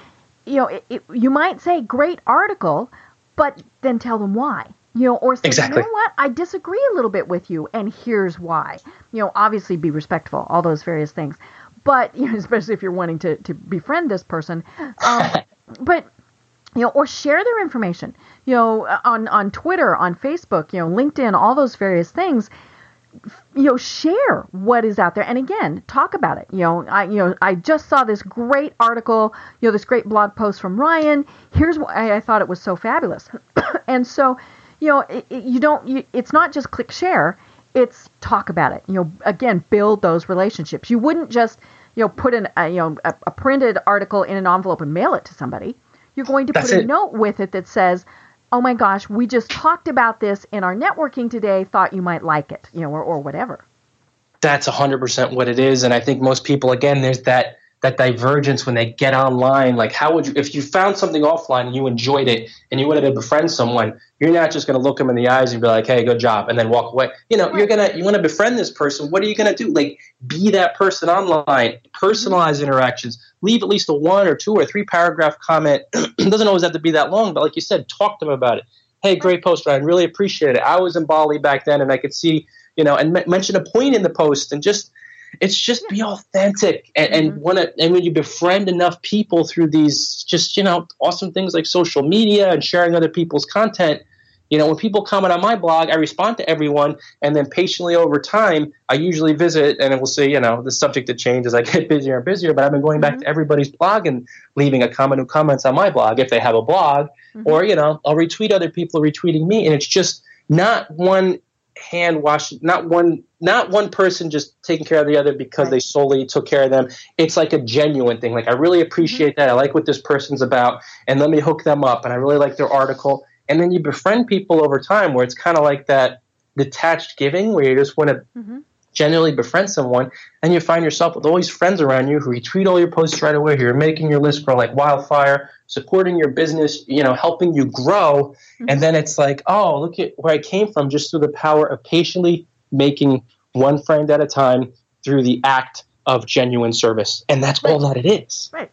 you know, it, it, you might say great article, but then tell them why. You know, or say, exactly. you know what, I disagree a little bit with you, and here's why. You know, obviously be respectful, all those various things. But [LAUGHS] you know, especially if you're wanting to to befriend this person, um, [LAUGHS] but you know, or share their information, you know, on, on Twitter, on Facebook, you know, LinkedIn, all those various things, you know, share what is out there. And again, talk about it. You know, I, you know, I just saw this great article, you know, this great blog post from Ryan. Here's why I thought it was so fabulous. [COUGHS] and so, you know, it, it, you don't, you, it's not just click share, it's talk about it. You know, again, build those relationships. You wouldn't just, you know, put an, a, you know, a, a printed article in an envelope and mail it to somebody you're going to That's put a it. note with it that says, "Oh my gosh, we just talked about this in our networking today. Thought you might like it," you know, or, or whatever. That's 100% what it is, and I think most people, again, there's that that divergence when they get online. Like, how would you, if you found something offline and you enjoyed it and you wanted to befriend someone, you're not just going to look them in the eyes and be like, hey, good job, and then walk away. You know, you're going to, you want to befriend this person. What are you going to do? Like, be that person online, personalize interactions, leave at least a one or two or three paragraph comment. [CLEARS THROAT] it doesn't always have to be that long, but like you said, talk to them about it. Hey, great post, Ryan. Really appreciate it. I was in Bali back then and I could see, you know, and m- mention a point in the post and just, it's just be authentic and, and mm-hmm. to and when you befriend enough people through these just you know awesome things like social media and sharing other people's content you know when people comment on my blog i respond to everyone and then patiently over time i usually visit and it will say you know the subject to change as i get [LAUGHS] busier and busier but i've been going back mm-hmm. to everybody's blog and leaving a comment who comments on my blog if they have a blog mm-hmm. or you know i'll retweet other people retweeting me and it's just not one hand wash not one not one person just taking care of the other because right. they solely took care of them it's like a genuine thing like i really appreciate mm-hmm. that i like what this person's about and let me hook them up and i really like their article and then you befriend people over time where it's kind of like that detached giving where you just want to mm-hmm. Genuinely befriend someone and you find yourself with all these friends around you who retweet all your posts right away who are making your list grow like wildfire supporting your business, you know, helping you grow. Mm-hmm. And then it's like, oh, look at where I came from just through the power of patiently making one friend at a time through the act of genuine service. And that's right. all that it is. Right.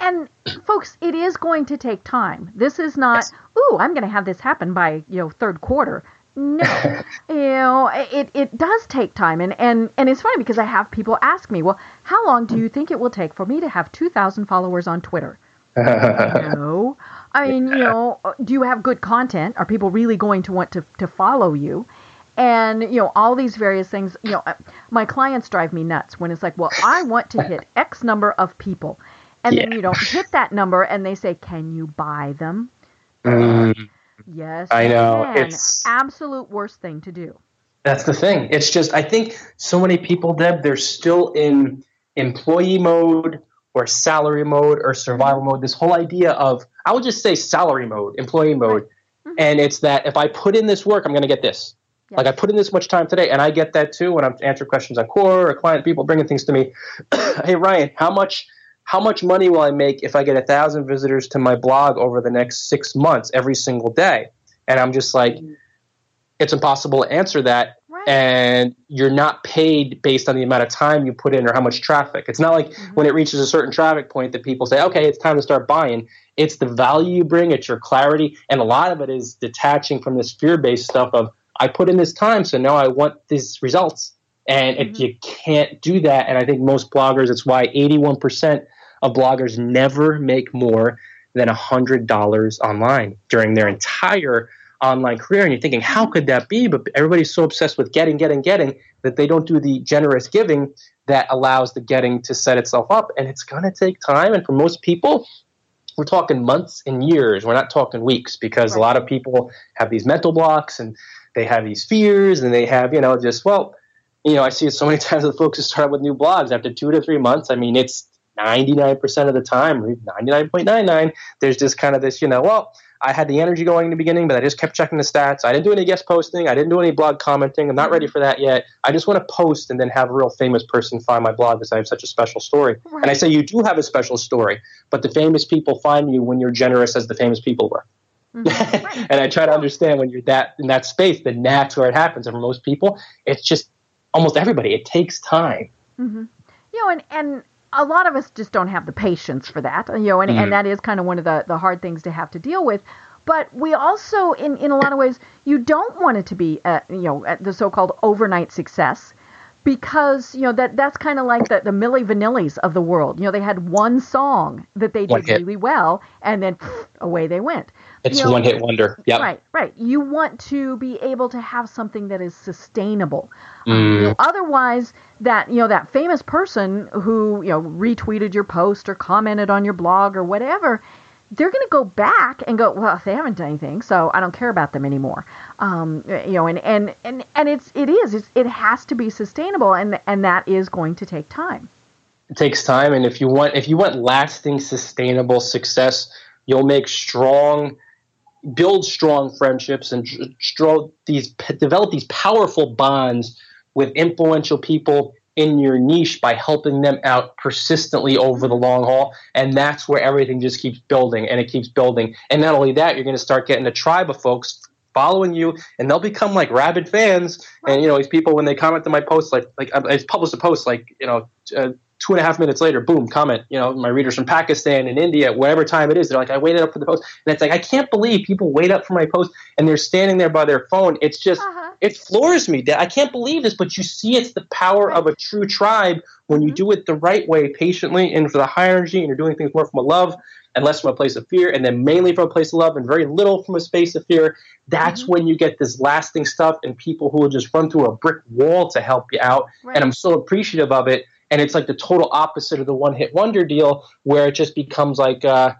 And folks, it is going to take time. This is not, yes. ooh, I'm going to have this happen by, you know, third quarter. No, [LAUGHS] you know, it, it does take time, and, and and it's funny because I have people ask me, well, how long do you think it will take for me to have two thousand followers on Twitter? [LAUGHS] no, I mean, you know, do you have good content? Are people really going to want to to follow you? And you know, all these various things. You know, my clients drive me nuts when it's like, well, I want to hit [LAUGHS] X number of people, and yeah. then you don't hit that number, and they say, can you buy them? Mm. Yes, I know. can. It's absolute worst thing to do. That's the thing. It's just I think so many people, Deb, they're still in employee mode or salary mode or survival mode. This whole idea of I would just say salary mode, employee mode, mm-hmm. and it's that if I put in this work, I'm going to get this. Yes. Like I put in this much time today, and I get that too when I'm answering questions on Quora or client people bringing things to me. [COUGHS] hey Ryan, how much how much money will I make if I get a thousand visitors to my blog over the next six months every single day? And I'm just like, it's impossible to answer that. Right. And you're not paid based on the amount of time you put in or how much traffic. It's not like mm-hmm. when it reaches a certain traffic point that people say, okay, it's time to start buying. It's the value you bring, it's your clarity. And a lot of it is detaching from this fear based stuff of, I put in this time, so now I want these results. And mm-hmm. if you can't do that, and I think most bloggers, it's why 81% of bloggers never make more than $100 online during their entire online career. And you're thinking, how could that be? But everybody's so obsessed with getting, getting, getting that they don't do the generous giving that allows the getting to set itself up. And it's going to take time. And for most people, we're talking months and years. We're not talking weeks because right. a lot of people have these mental blocks and they have these fears and they have, you know, just, well, you know, I see it so many [LAUGHS] times with folks who start with new blogs after two to three months. I mean, it's 99% of the time, or 99.99, there's just kind of this, you know, well, I had the energy going in the beginning, but I just kept checking the stats. I didn't do any guest posting. I didn't do any blog commenting. I'm not ready for that yet. I just want to post and then have a real famous person find my blog because I have such a special story. Right. And I say you do have a special story, but the famous people find you when you're generous as the famous people were. Mm-hmm. [LAUGHS] and I try to understand when you're that in that space, then that's where it happens. And for most people, it's just almost everybody. It takes time. Mm-hmm. You know, and and a lot of us just don't have the patience for that, you know, and, mm-hmm. and that is kind of one of the, the hard things to have to deal with. But we also, in, in a lot of ways, you don't want it to be, uh, you know, the so-called overnight success because you know that that's kind of like the the Milli Vanillis of the world. You know, they had one song that they did really well, and then pff, away they went. It's you know, one hit wonder. Yeah. Right, right. You want to be able to have something that is sustainable. Mm. You know, otherwise, that you know that famous person who you know retweeted your post or commented on your blog or whatever, they're going to go back and go, well, they haven't done anything, so I don't care about them anymore. Um, you know, and and and and it's it is it's, it has to be sustainable, and and that is going to take time. It takes time, and if you want if you want lasting, sustainable success, you'll make strong build strong friendships and these develop these powerful bonds with influential people in your niche by helping them out persistently over the long haul. And that's where everything just keeps building and it keeps building. And not only that you're going to start getting a tribe of folks following you and they'll become like rabid fans. And you know these people when they comment on my posts like like i published a post like you know uh, two and a half minutes later, boom, comment. You know, my readers from Pakistan and India, whatever time it is, they're like, I waited up for the post. And it's like, I can't believe people wait up for my post and they're standing there by their phone. It's just, uh-huh. it floors me. I can't believe this, but you see it's the power right. of a true tribe when you mm-hmm. do it the right way, patiently, and for the high energy, and you're doing things more from a love and less from a place of fear, and then mainly from a place of love and very little from a space of fear. That's mm-hmm. when you get this lasting stuff and people who will just run through a brick wall to help you out. Right. And I'm so appreciative of it and it's like the total opposite of the one hit wonder deal where it just becomes like uh,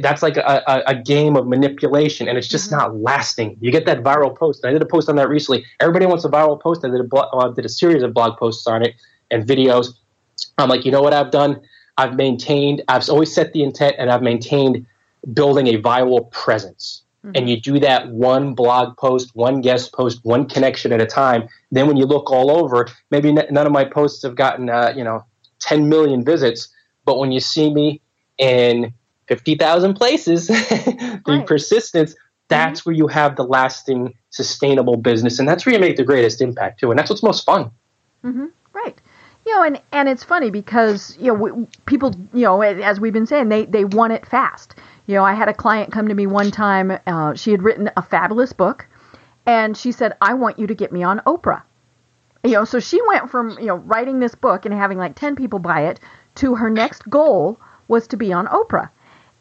that's like a, a, a, game of manipulation and it's just mm-hmm. not lasting. You get that viral post i did a post on that recently. Everybody wants a viral post i did a, blog, uh, did a series of blog posts on it and videos. I'm like you know what i've done? I've maintained i've always set the intent and i've maintained building a viral presence Mm-hmm. And you do that one blog post, one guest post, one connection at a time. Then when you look all over, maybe n- none of my posts have gotten, uh, you know, 10 million visits. But when you see me in 50,000 places, [LAUGHS] the right. persistence, that's mm-hmm. where you have the lasting, sustainable business. And that's where you make the greatest impact too. And that's what's most fun. Mm-hmm. Right. You know, and, and it's funny because, you know, we, people, you know, as we've been saying, they, they want it fast. You know, I had a client come to me one time. Uh, she had written a fabulous book, And she said, I want you to get me on Oprah. You know, so she went from, you know, writing this book and having like 10 people buy it to her next goal was to be on Oprah.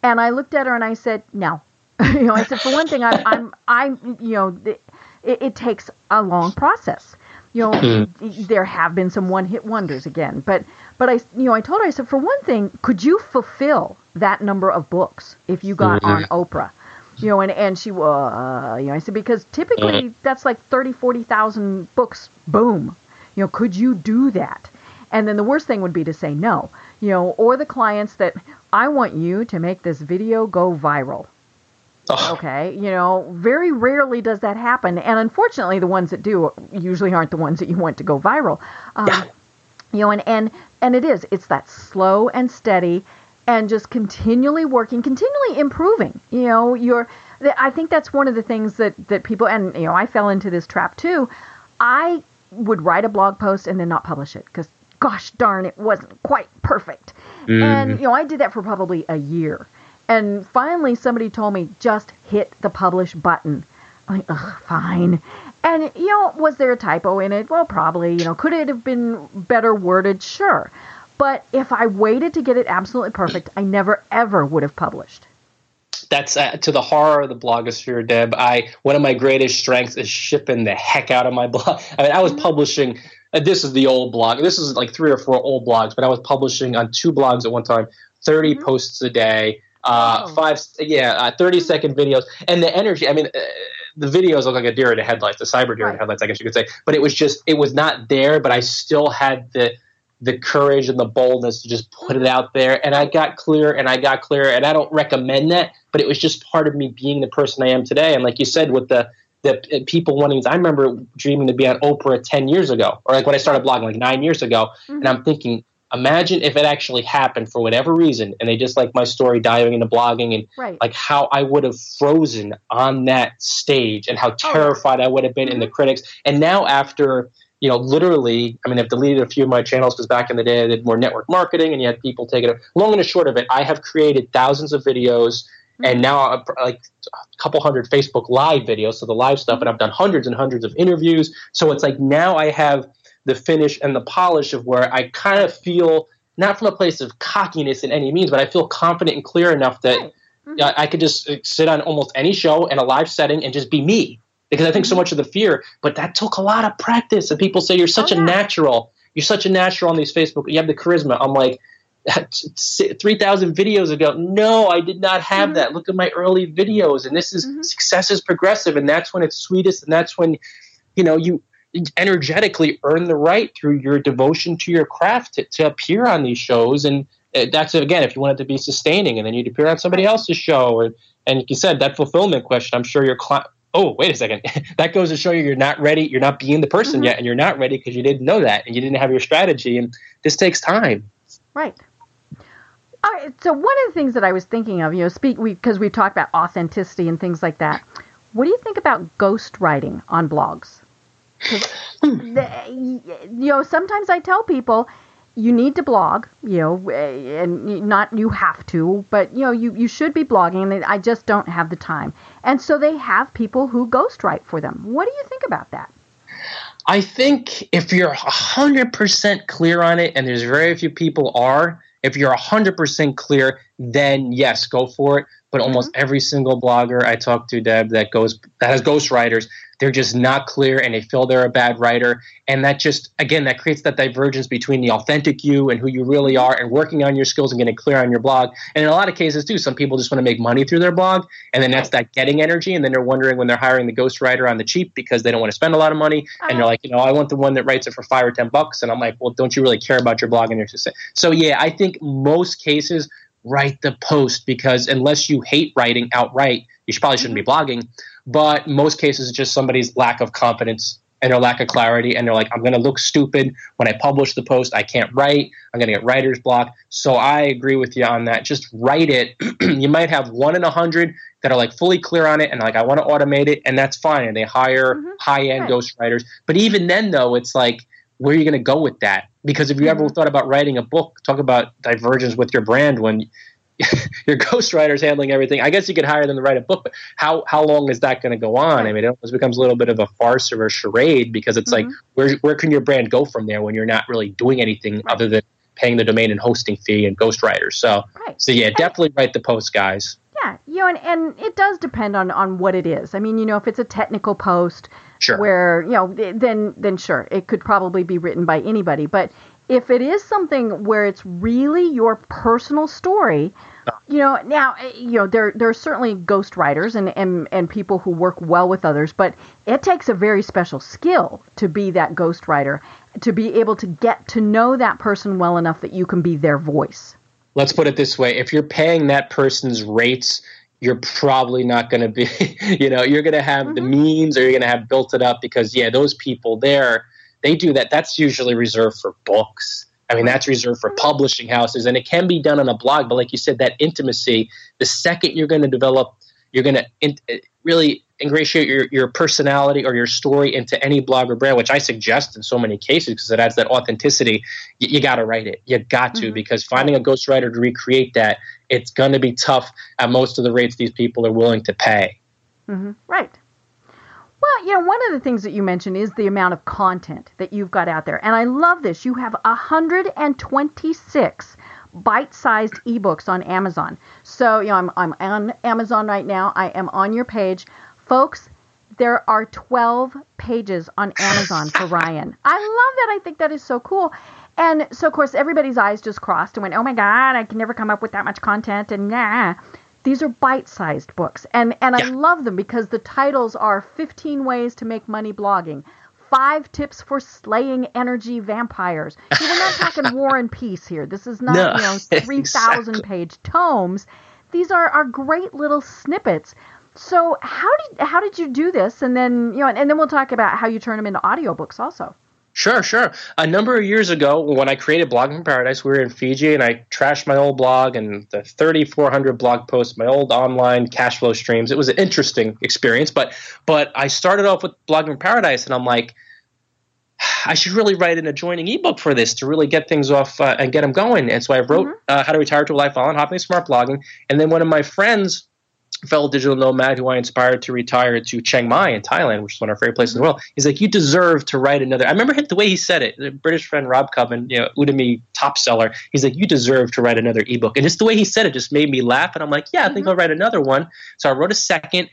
And I looked at her and I said, no. [LAUGHS] you know, I said, for one thing, I'm, I'm, I'm you know, it, it takes a long process. You know, mm-hmm. there have been some one-hit wonders again, but but I, you know, I told her, I said, for one thing, could you fulfill that number of books if you got mm-hmm. on Oprah? You know, and and she, uh, you know, I said because typically mm-hmm. that's like thirty, forty thousand books. Boom. You know, could you do that? And then the worst thing would be to say no. You know, or the clients that I want you to make this video go viral. Oh. Okay, you know, very rarely does that happen, and unfortunately, the ones that do usually aren't the ones that you want to go viral. Um, yeah. You know, and and and it is. It's that slow and steady, and just continually working, continually improving. You know, you're. I think that's one of the things that that people, and you know, I fell into this trap too. I would write a blog post and then not publish it because, gosh darn, it wasn't quite perfect. Mm. And you know, I did that for probably a year and finally, somebody told me, just hit the publish button. I'm like, ugh, fine. And, you know, was there a typo in it? Well, probably. You know, could it have been better worded? Sure. But if I waited to get it absolutely perfect, I never, ever would have published. That's uh, to the horror of the blogosphere, Deb. I one of my greatest strengths is shipping the heck out of my [LAUGHS] blog. I mean, I was publishing. Uh, this is the old blog. This is like three or four old blogs, but I was publishing on two blogs at one time, 30 mm-hmm. posts a day uh, oh. five, yeah, uh, 30 second videos. And the energy, I mean, uh, the videos look like a deer in the headlights, the cyber deer right. in the headlights, I guess you could say. But it was just, it was not there, but I still had the, the courage and the boldness to just put it out there. And I got clear and I got clear. And I don't recommend that, but it was just part of me being the person I am today. And like you said, with the, the uh, people wanting, I remember dreaming to be on Oprah 10 years ago, or like when I started blogging like nine years ago. Mm-hmm. And I'm thinking, imagine if it actually happened for whatever reason and they just like my story diving into blogging and right. like how I would have frozen on that stage and how oh, terrified oh. I would have been mm-hmm. in the critics. And now after you know, literally, I mean, I've deleted a few of my channels because back in the day I did more network marketing and you had people take it. Long and short of it, I have created thousands of videos mm-hmm. and now uh, like a couple hundred Facebook live videos, so the live stuff, and I've done hundreds and hundreds of interviews. So it's like now I have the finish and the polish of where I kind of feel not from a place of cockiness in any means, but I feel confident and clear enough that right. mm-hmm. I, I could just uh, sit on almost any show in a live setting and just be me. Because I think so mm-hmm. much of the fear, but that took a lot of practice. And people say you're such oh, yeah. a natural. You're such a natural on these Facebook. You have the charisma. I'm like, [LAUGHS] 3,000 videos ago. No, I did not have mm-hmm. that. Look at my early videos. And this is mm-hmm. success is progressive. And that's when it's sweetest. And that's when, you know, you, energetically earn the right through your devotion to your craft to, to appear on these shows. And uh, that's again if you want it to be sustaining and then you'd appear on somebody else's show. Or and like you said that fulfillment question i'm sure your client oh wait a second. [LAUGHS] That goes to show you you're not ready you're not being the person mm-hmm. yet and you're not ready because you didn't know that and you didn't have your strategy. And this takes time. Right. All right. So one of the things that i was thinking of you know speak because we, we've talked about authenticity and things like that. What do you think about ghost writing on blogs you know, sometimes I tell people you need to blog, you know, and not you have to, but you know, you, you should be blogging and I just don't have the time. And so they have people who ghostwrite for them. What do you think about that? I think if you're 100% clear on it, and there's very few people are, if you're 100% clear, then yes, go for it. But almost mm-hmm. every single blogger I talk to, Deb, that goes that has ghostwriters, they're just not clear and they feel they're a bad writer. And that just again that creates that divergence between the authentic you and who you really are and working on your skills and getting clear on your blog. And in a lot of cases too some people just want to make money through their blog. And then that's that getting energy. And then they're wondering when they're hiring the ghostwriter on the cheap because they don't want to spend a lot of money. And they're uh-huh. like you know i want the one that writes it for five or ten bucks. And i'm like well don't you really care about your blog and your success? So yeah i think most cases write the post because unless you hate writing outright you should, probably shouldn't be mm-hmm. blogging but most cases it's just somebody's lack of confidence and their lack of clarity. And they're like i'm going to look stupid. When i publish the post i can't write. I'm going to get writer's block. So i agree with you on that. Just write it. [CLEARS THROAT] You might have one in a hundred that are like fully clear on it and like i want to automate it and that's fine. And they hire mm-hmm. high-end right. ghost writers but even then though it's like where are you going to go with that? Because if you mm-hmm. ever thought about writing a book talk about divergence with your brand when [LAUGHS] your ghostwriter's handling everything. I guess you could hire them to write a book, but how how long is that going to go on? I mean, it almost becomes a little bit of a farce or a charade because it's mm-hmm. like where where can your brand go from there when you're not really doing anything right. other than paying the domain and hosting fee and ghostwriters. So right. so yeah, definitely write the post, guys. Yeah, you know, and, and it does depend on on what it is. I mean, you know, if it's a technical post sure. where you know, then then sure, it could probably be written by anybody. But if it is something where it's really your personal story, you know, now eh, you know there there are certainly ghostwriters and, and and people who work well with others, but it takes a very special skill to be that ghostwriter, to be able to get to know that person well enough that you can be their voice. Let's put it this way: if you're paying that person's rates, you're probably not going to be, [LAUGHS] you know, you're going to have mm-hmm. the means or you're going to have built it up because yeah, those people there, they do that. That's usually reserved for books I mean, that's reserved for publishing houses, and it can be done on a blog. But like you said, that intimacy, the second you're going to develop, you're going to in, really ingratiate your, your personality or your story into any blog or brand, which I suggest in so many cases because it adds that authenticity. You, you got to write it. You got to mm-hmm. because finding a ghostwriter to recreate that, it's going to be tough at most of the rates these people are willing to pay. Mm-hmm. Right. Well, you know, one of the things that you mentioned is the amount of content that you've got out there. And I love this. You have 126 bite-sized ebooks on Amazon. So, you know, I'm, I'm on Amazon right now. I am on your page. Folks, there are 12 pages on Amazon for Ryan. I love that. I think that is so cool. And so, of course, everybody's eyes just crossed and went, oh my God, I can never come up with that much content. And nah. These are bite-sized books, and and yeah. I love them because the titles are 15 ways to make money blogging, five tips for slaying energy vampires. See, we're not talking [LAUGHS] war and peace here. This is not no, you know 3,000 exactly. page tomes. These are are great little snippets. So how did how did you do this? And then you know, and, and then we'll talk about how you turn them into audiobooks also. Sure, sure. A number of years ago, when I created Blogging Paradise, we were in Fiji, and I trashed my old blog and the 3,400 blog posts, my old online cash flow streams. It was an interesting experience, but but I started off with Blogging Paradise, and I'm like, [SIGHS] I should really write an adjoining ebook for this to really get things off uh, and get them going. And so I wrote mm-hmm. uh, How to Retire to a Life on Hopping Smart Blogging, and then one of my friends fellow digital nomad who I inspired to retire to Chiang Mai in Thailand, which is one of our favorite places in the world. He's like, you deserve to write another. I remember the way he said it. The British friend Rob Coven, you know, Udemy top seller. He's like, you deserve to write another ebook, and just the way he said it just made me laugh. And I'm like, yeah, I think mm-hmm. I'll write another one. So I wrote a second,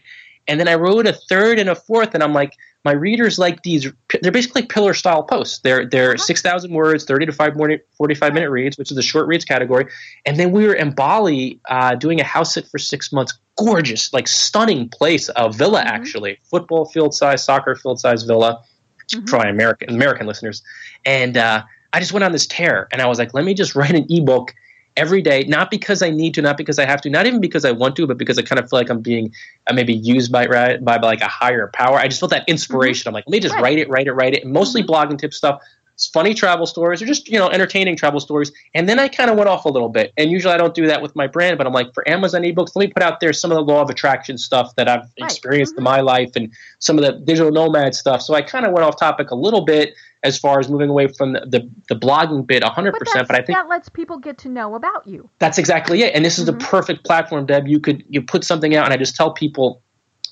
and then I wrote a third and a fourth, and I'm like, my readers like these. They're basically pillar style posts. They're they're uh-huh. six thousand words, thirty to five more, forty five minute reads, which is the short reads category. And then we were in Bali uh, doing a house sit for six months. Gorgeous, like stunning place, a villa mm-hmm. actually, football field size, soccer field size villa mm-hmm. for my American American listeners. And uh, I just went on this tear, and I was like, let me just write an ebook every day, not because I need to, not because I have to, not even because I want to, but because I kind of feel like I'm being uh, maybe used by, by, by like a higher power. I just felt that inspiration. Mm-hmm. I'm like, let me just right. write it, write it, write it. And mostly mm-hmm. blogging tip stuff. Funny travel stories or just you know entertaining travel stories. And then I kind of went off a little bit. And usually I don't do that with my brand, but I'm like for Amazon ebooks, let me put out there some of the law of attraction stuff that I've right. experienced mm-hmm. in my life and some of the digital nomad stuff. So I kind of went off topic a little bit as far as moving away from the, the, the blogging bit 100%. But, but, I think that lets people get to know about you. That's exactly it. And this is mm-hmm. the perfect platform, Deb. You could you put something out, and I just tell people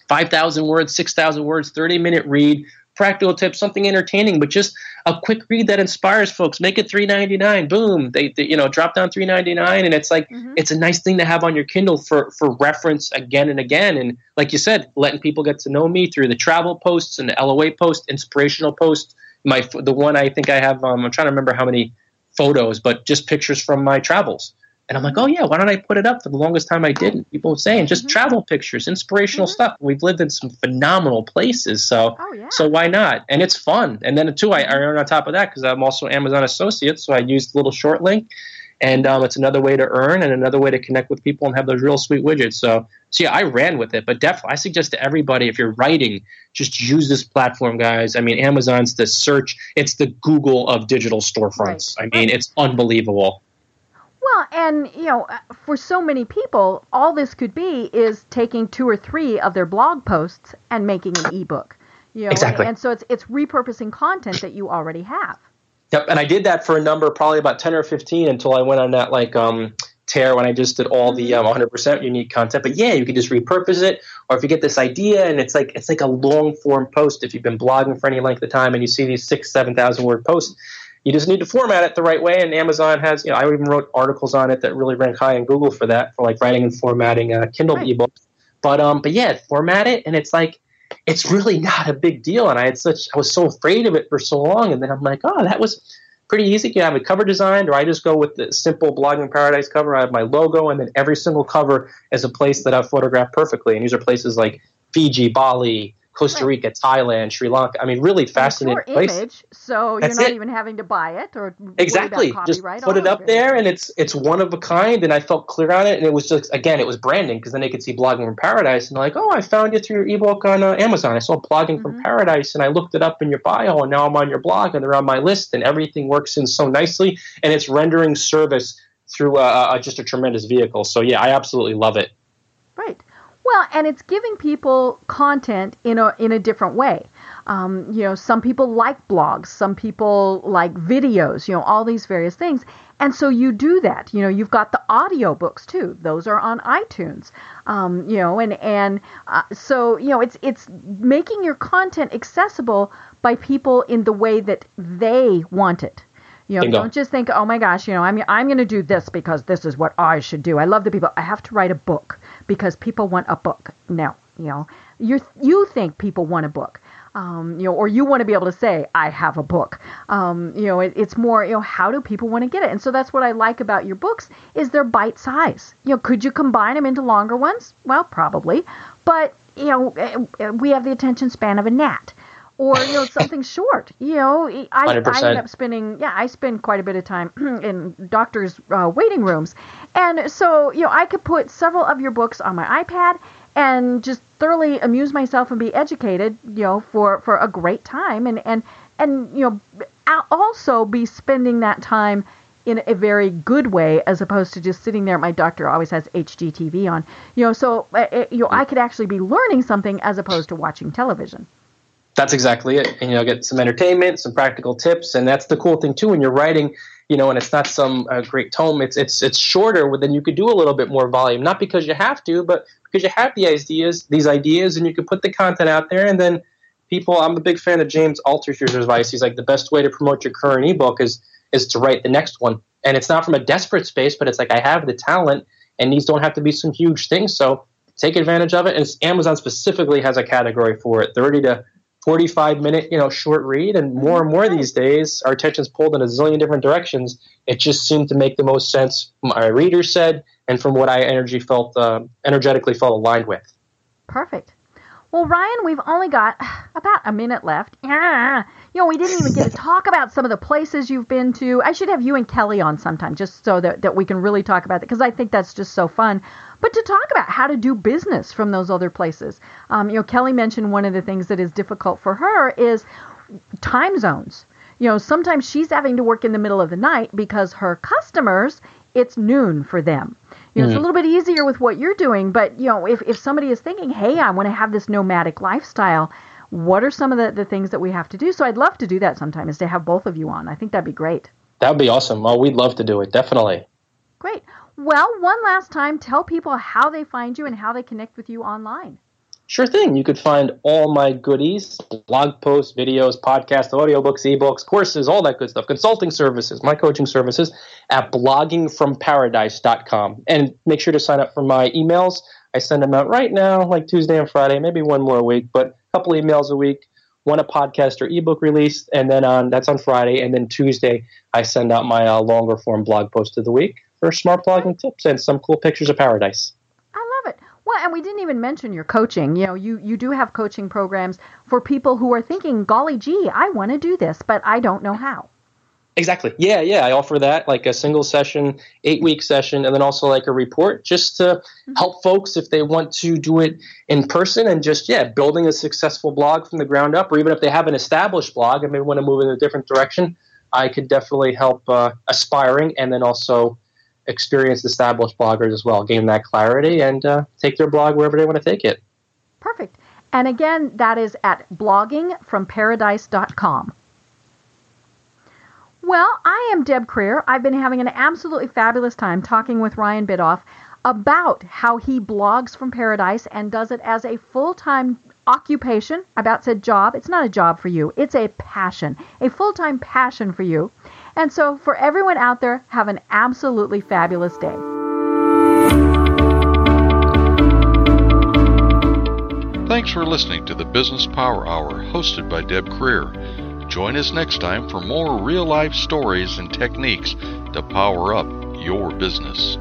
5,000 words, 6,000 words, 30 minute read, practical tips, something entertaining, but just a quick read that inspires folks. Make it 3.99. Boom. They, they you know drop down 3.99, and it's like mm-hmm. it's a nice thing to have on your Kindle for for reference again and again. And like you said, letting people get to know me through the travel posts and the LOA posts, inspirational posts my the one I think I have. Um, I'm trying to remember how many photos, but just pictures from my travels. And I'm like, oh yeah, why don't I put it up? For the longest time, I didn't. People were saying just mm-hmm. travel pictures, inspirational mm-hmm. stuff. We've lived in some phenomenal places, so oh, yeah. so why not? And it's fun. And then too, I, I earn on top of that because I'm also Amazon associate, so I used a little short link and um, it's another way to earn and another way to connect with people and have those real sweet widgets. So, so yeah, I ran with it, but definitely, I suggest to everybody if you're writing, just use this platform, guys. I mean, Amazon's the search; it's the Google of digital storefronts. Right. I mean, it's unbelievable. Well, and you know, for so many people, all this could be is taking two or three of their blog posts and making an ebook. You know, exactly. and, and so it's it's repurposing content that you already have. Yep, and I did that for a number, probably about ten or fifteen, until I went on that like um, tear when I just did all the um, 100% unique content. But yeah, you can just repurpose it, or if you get this idea and it's like it's like a long form post. If you've been blogging for any length of time and you see these six, seven thousand word posts, you just need to format it the right way. And Amazon has, you know, I even wrote articles on it that really rank high in Google for that, for like writing and formatting uh, Kindle right. ebooks. But um, but yeah, format it, and it's like it's really [LAUGHS] not a big deal. And I had such, I was so afraid of it for so long, and then I'm like, oh, that was pretty easy. You can have a cover designed, or I just go with the simple Blogging Paradise cover. I have my logo, and then every single cover is a place that I've photographed perfectly. And these are places like Fiji, Bali, Costa Rica, right. Thailand, Sri Lanka. I mean, really fascinating place. Image, so That's you're not it. even having to buy it or exactly. Just put it up there, and it's it's one of a kind. And I felt clear on it, and it was just again, it was branding because then they could see blogging from paradise, and like, oh, I found you through your ebook on uh, Amazon. I saw blogging mm-hmm. from paradise, and I looked it up in your bio, and now I'm on your blog, and they're on my list, and everything works in so nicely, and it's rendering service through uh, uh, just a tremendous vehicle. So yeah, I absolutely love it. Right. Well, and it's giving people content in a in a different way. Um, you know, some people like blogs, some people like videos. You know, all these various things. And so you do that. You know, you've got the audio books too. Those are on iTunes. Um, you know, and and uh, so you know, it's it's making your content accessible by people in the way that they want it. You know, don't just think, oh my gosh, you know, I'm I'm going to do this because this is what I should do. I love the people. I have to write a book because people want a book. No, you know, you you think people want a book. Um, you know, or you want to be able to say, I have a book. Um, you know, it, it's more, you know, how do people want to get it? And so that's what I like about your books is they're bite size. You know, could you combine them into longer ones? Well, probably, but you know, eh, eh, we have the attention span of a gnat or you know something short. You know, I, I end up spending yeah I spend quite a bit of time [CLEARS THROAT] in doctors' uh, waiting rooms, and so you know I could put several of your books on my iPad and just thoroughly amuse myself and be educated. You know, for for a great time and and and you know also be spending that time in a very good way as opposed to just sitting there my doctor always has HGTV on you know so uh, you know I could actually be learning something as opposed to watching television that's exactly it. And, you know, get some entertainment, some practical tips, and that's the cool thing too. When you're writing, you know, and it's not some uh, great tome. It's it's it's shorter. Then you could do a little bit more volume, not because you have to, but because you have the ideas, these ideas, and you can put the content out there. And then people, I'm a big fan of James Altucher's advice. He's like the best way to promote your current ebook is is to write the next one. And it's not from a desperate space, but it's like I have the talent, and these don't have to be some huge things. So take advantage of it. And Amazon specifically has a category for it, 30 to 45 minute, you know, short read. And more and more these days, our attention's pulled in a zillion different directions. It just seemed to make the most sense. My readers said, and from what I energy felt, uh, energetically felt aligned with. Perfect. Well, Ryan, we've only got about a minute left. Yeah. You know, we didn't even get to [LAUGHS] talk about some of the places you've been to. I should have you and Kelly on sometime just so that, that we can really talk about it because I think that's just so fun but to talk about how to do business from those other places. Um, you know, Kelly mentioned one of the things that is difficult for her is time zones. You know, sometimes she's having to work in the middle of the night because her customers, it's noon for them. You know, mm-hmm. it's a mm. little bit easier with what you're doing, but you know, if, if somebody is thinking, hey, I want to have this nomadic lifestyle, what are some of the, the things that we have to do? So I'd love to do that sometime is to have both of you on. I think that'd be great. That would be awesome. Oh, we'd love to do it, definitely. Great. Well, one last time, tell people how they find you and how they connect with you online. Sure thing. You could find all my goodies blog posts, videos, podcasts, audiobooks, ebooks, courses, all that good stuff, consulting services, my coaching services at bloggingfromparadise.com. And make sure to sign up for my emails. I send them out right now, like Tuesday and Friday, maybe one more a week, but a couple emails a week one a podcast or ebook release, and then on that's on Friday, and then Tuesday I send out my uh, longer form blog post of the week for smart blogging tips and some cool pictures of paradise. I love it. Well, and we didn't even mention your coaching. You know, you you do have coaching programs for people who are thinking, "Golly gee, I want to do this, but I don't know how." Exactly. Yeah, yeah. I offer that like a single session, eight week session, and then also like a report just to mm-hmm. help folks if they want to do it in person and just, yeah, building a successful blog from the ground up, or even if they have an established blog and they want to move in a different direction, I could definitely help uh, aspiring and then also experienced established bloggers as well, gain that clarity and uh, take their blog wherever they want to take it. Perfect. And again, that is at bloggingfromparadise.com. Well, I am Deb Krier. I've been having an absolutely fabulous time talking with Ryan Biddulph about how he blogs from paradise and does it as a full time occupation. About said job. It's not a job for you, it's a passion, a full time passion for you. And so, for everyone out there, have an absolutely fabulous day. Thanks for listening to the Business Power Hour hosted by Deb Krier. Join us next time for more real life stories and techniques to power up your business.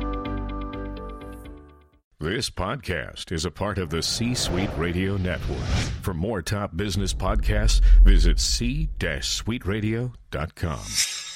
This podcast is a part of the C Suite Radio Network. For more top business podcasts, visit c-suiteradio.com.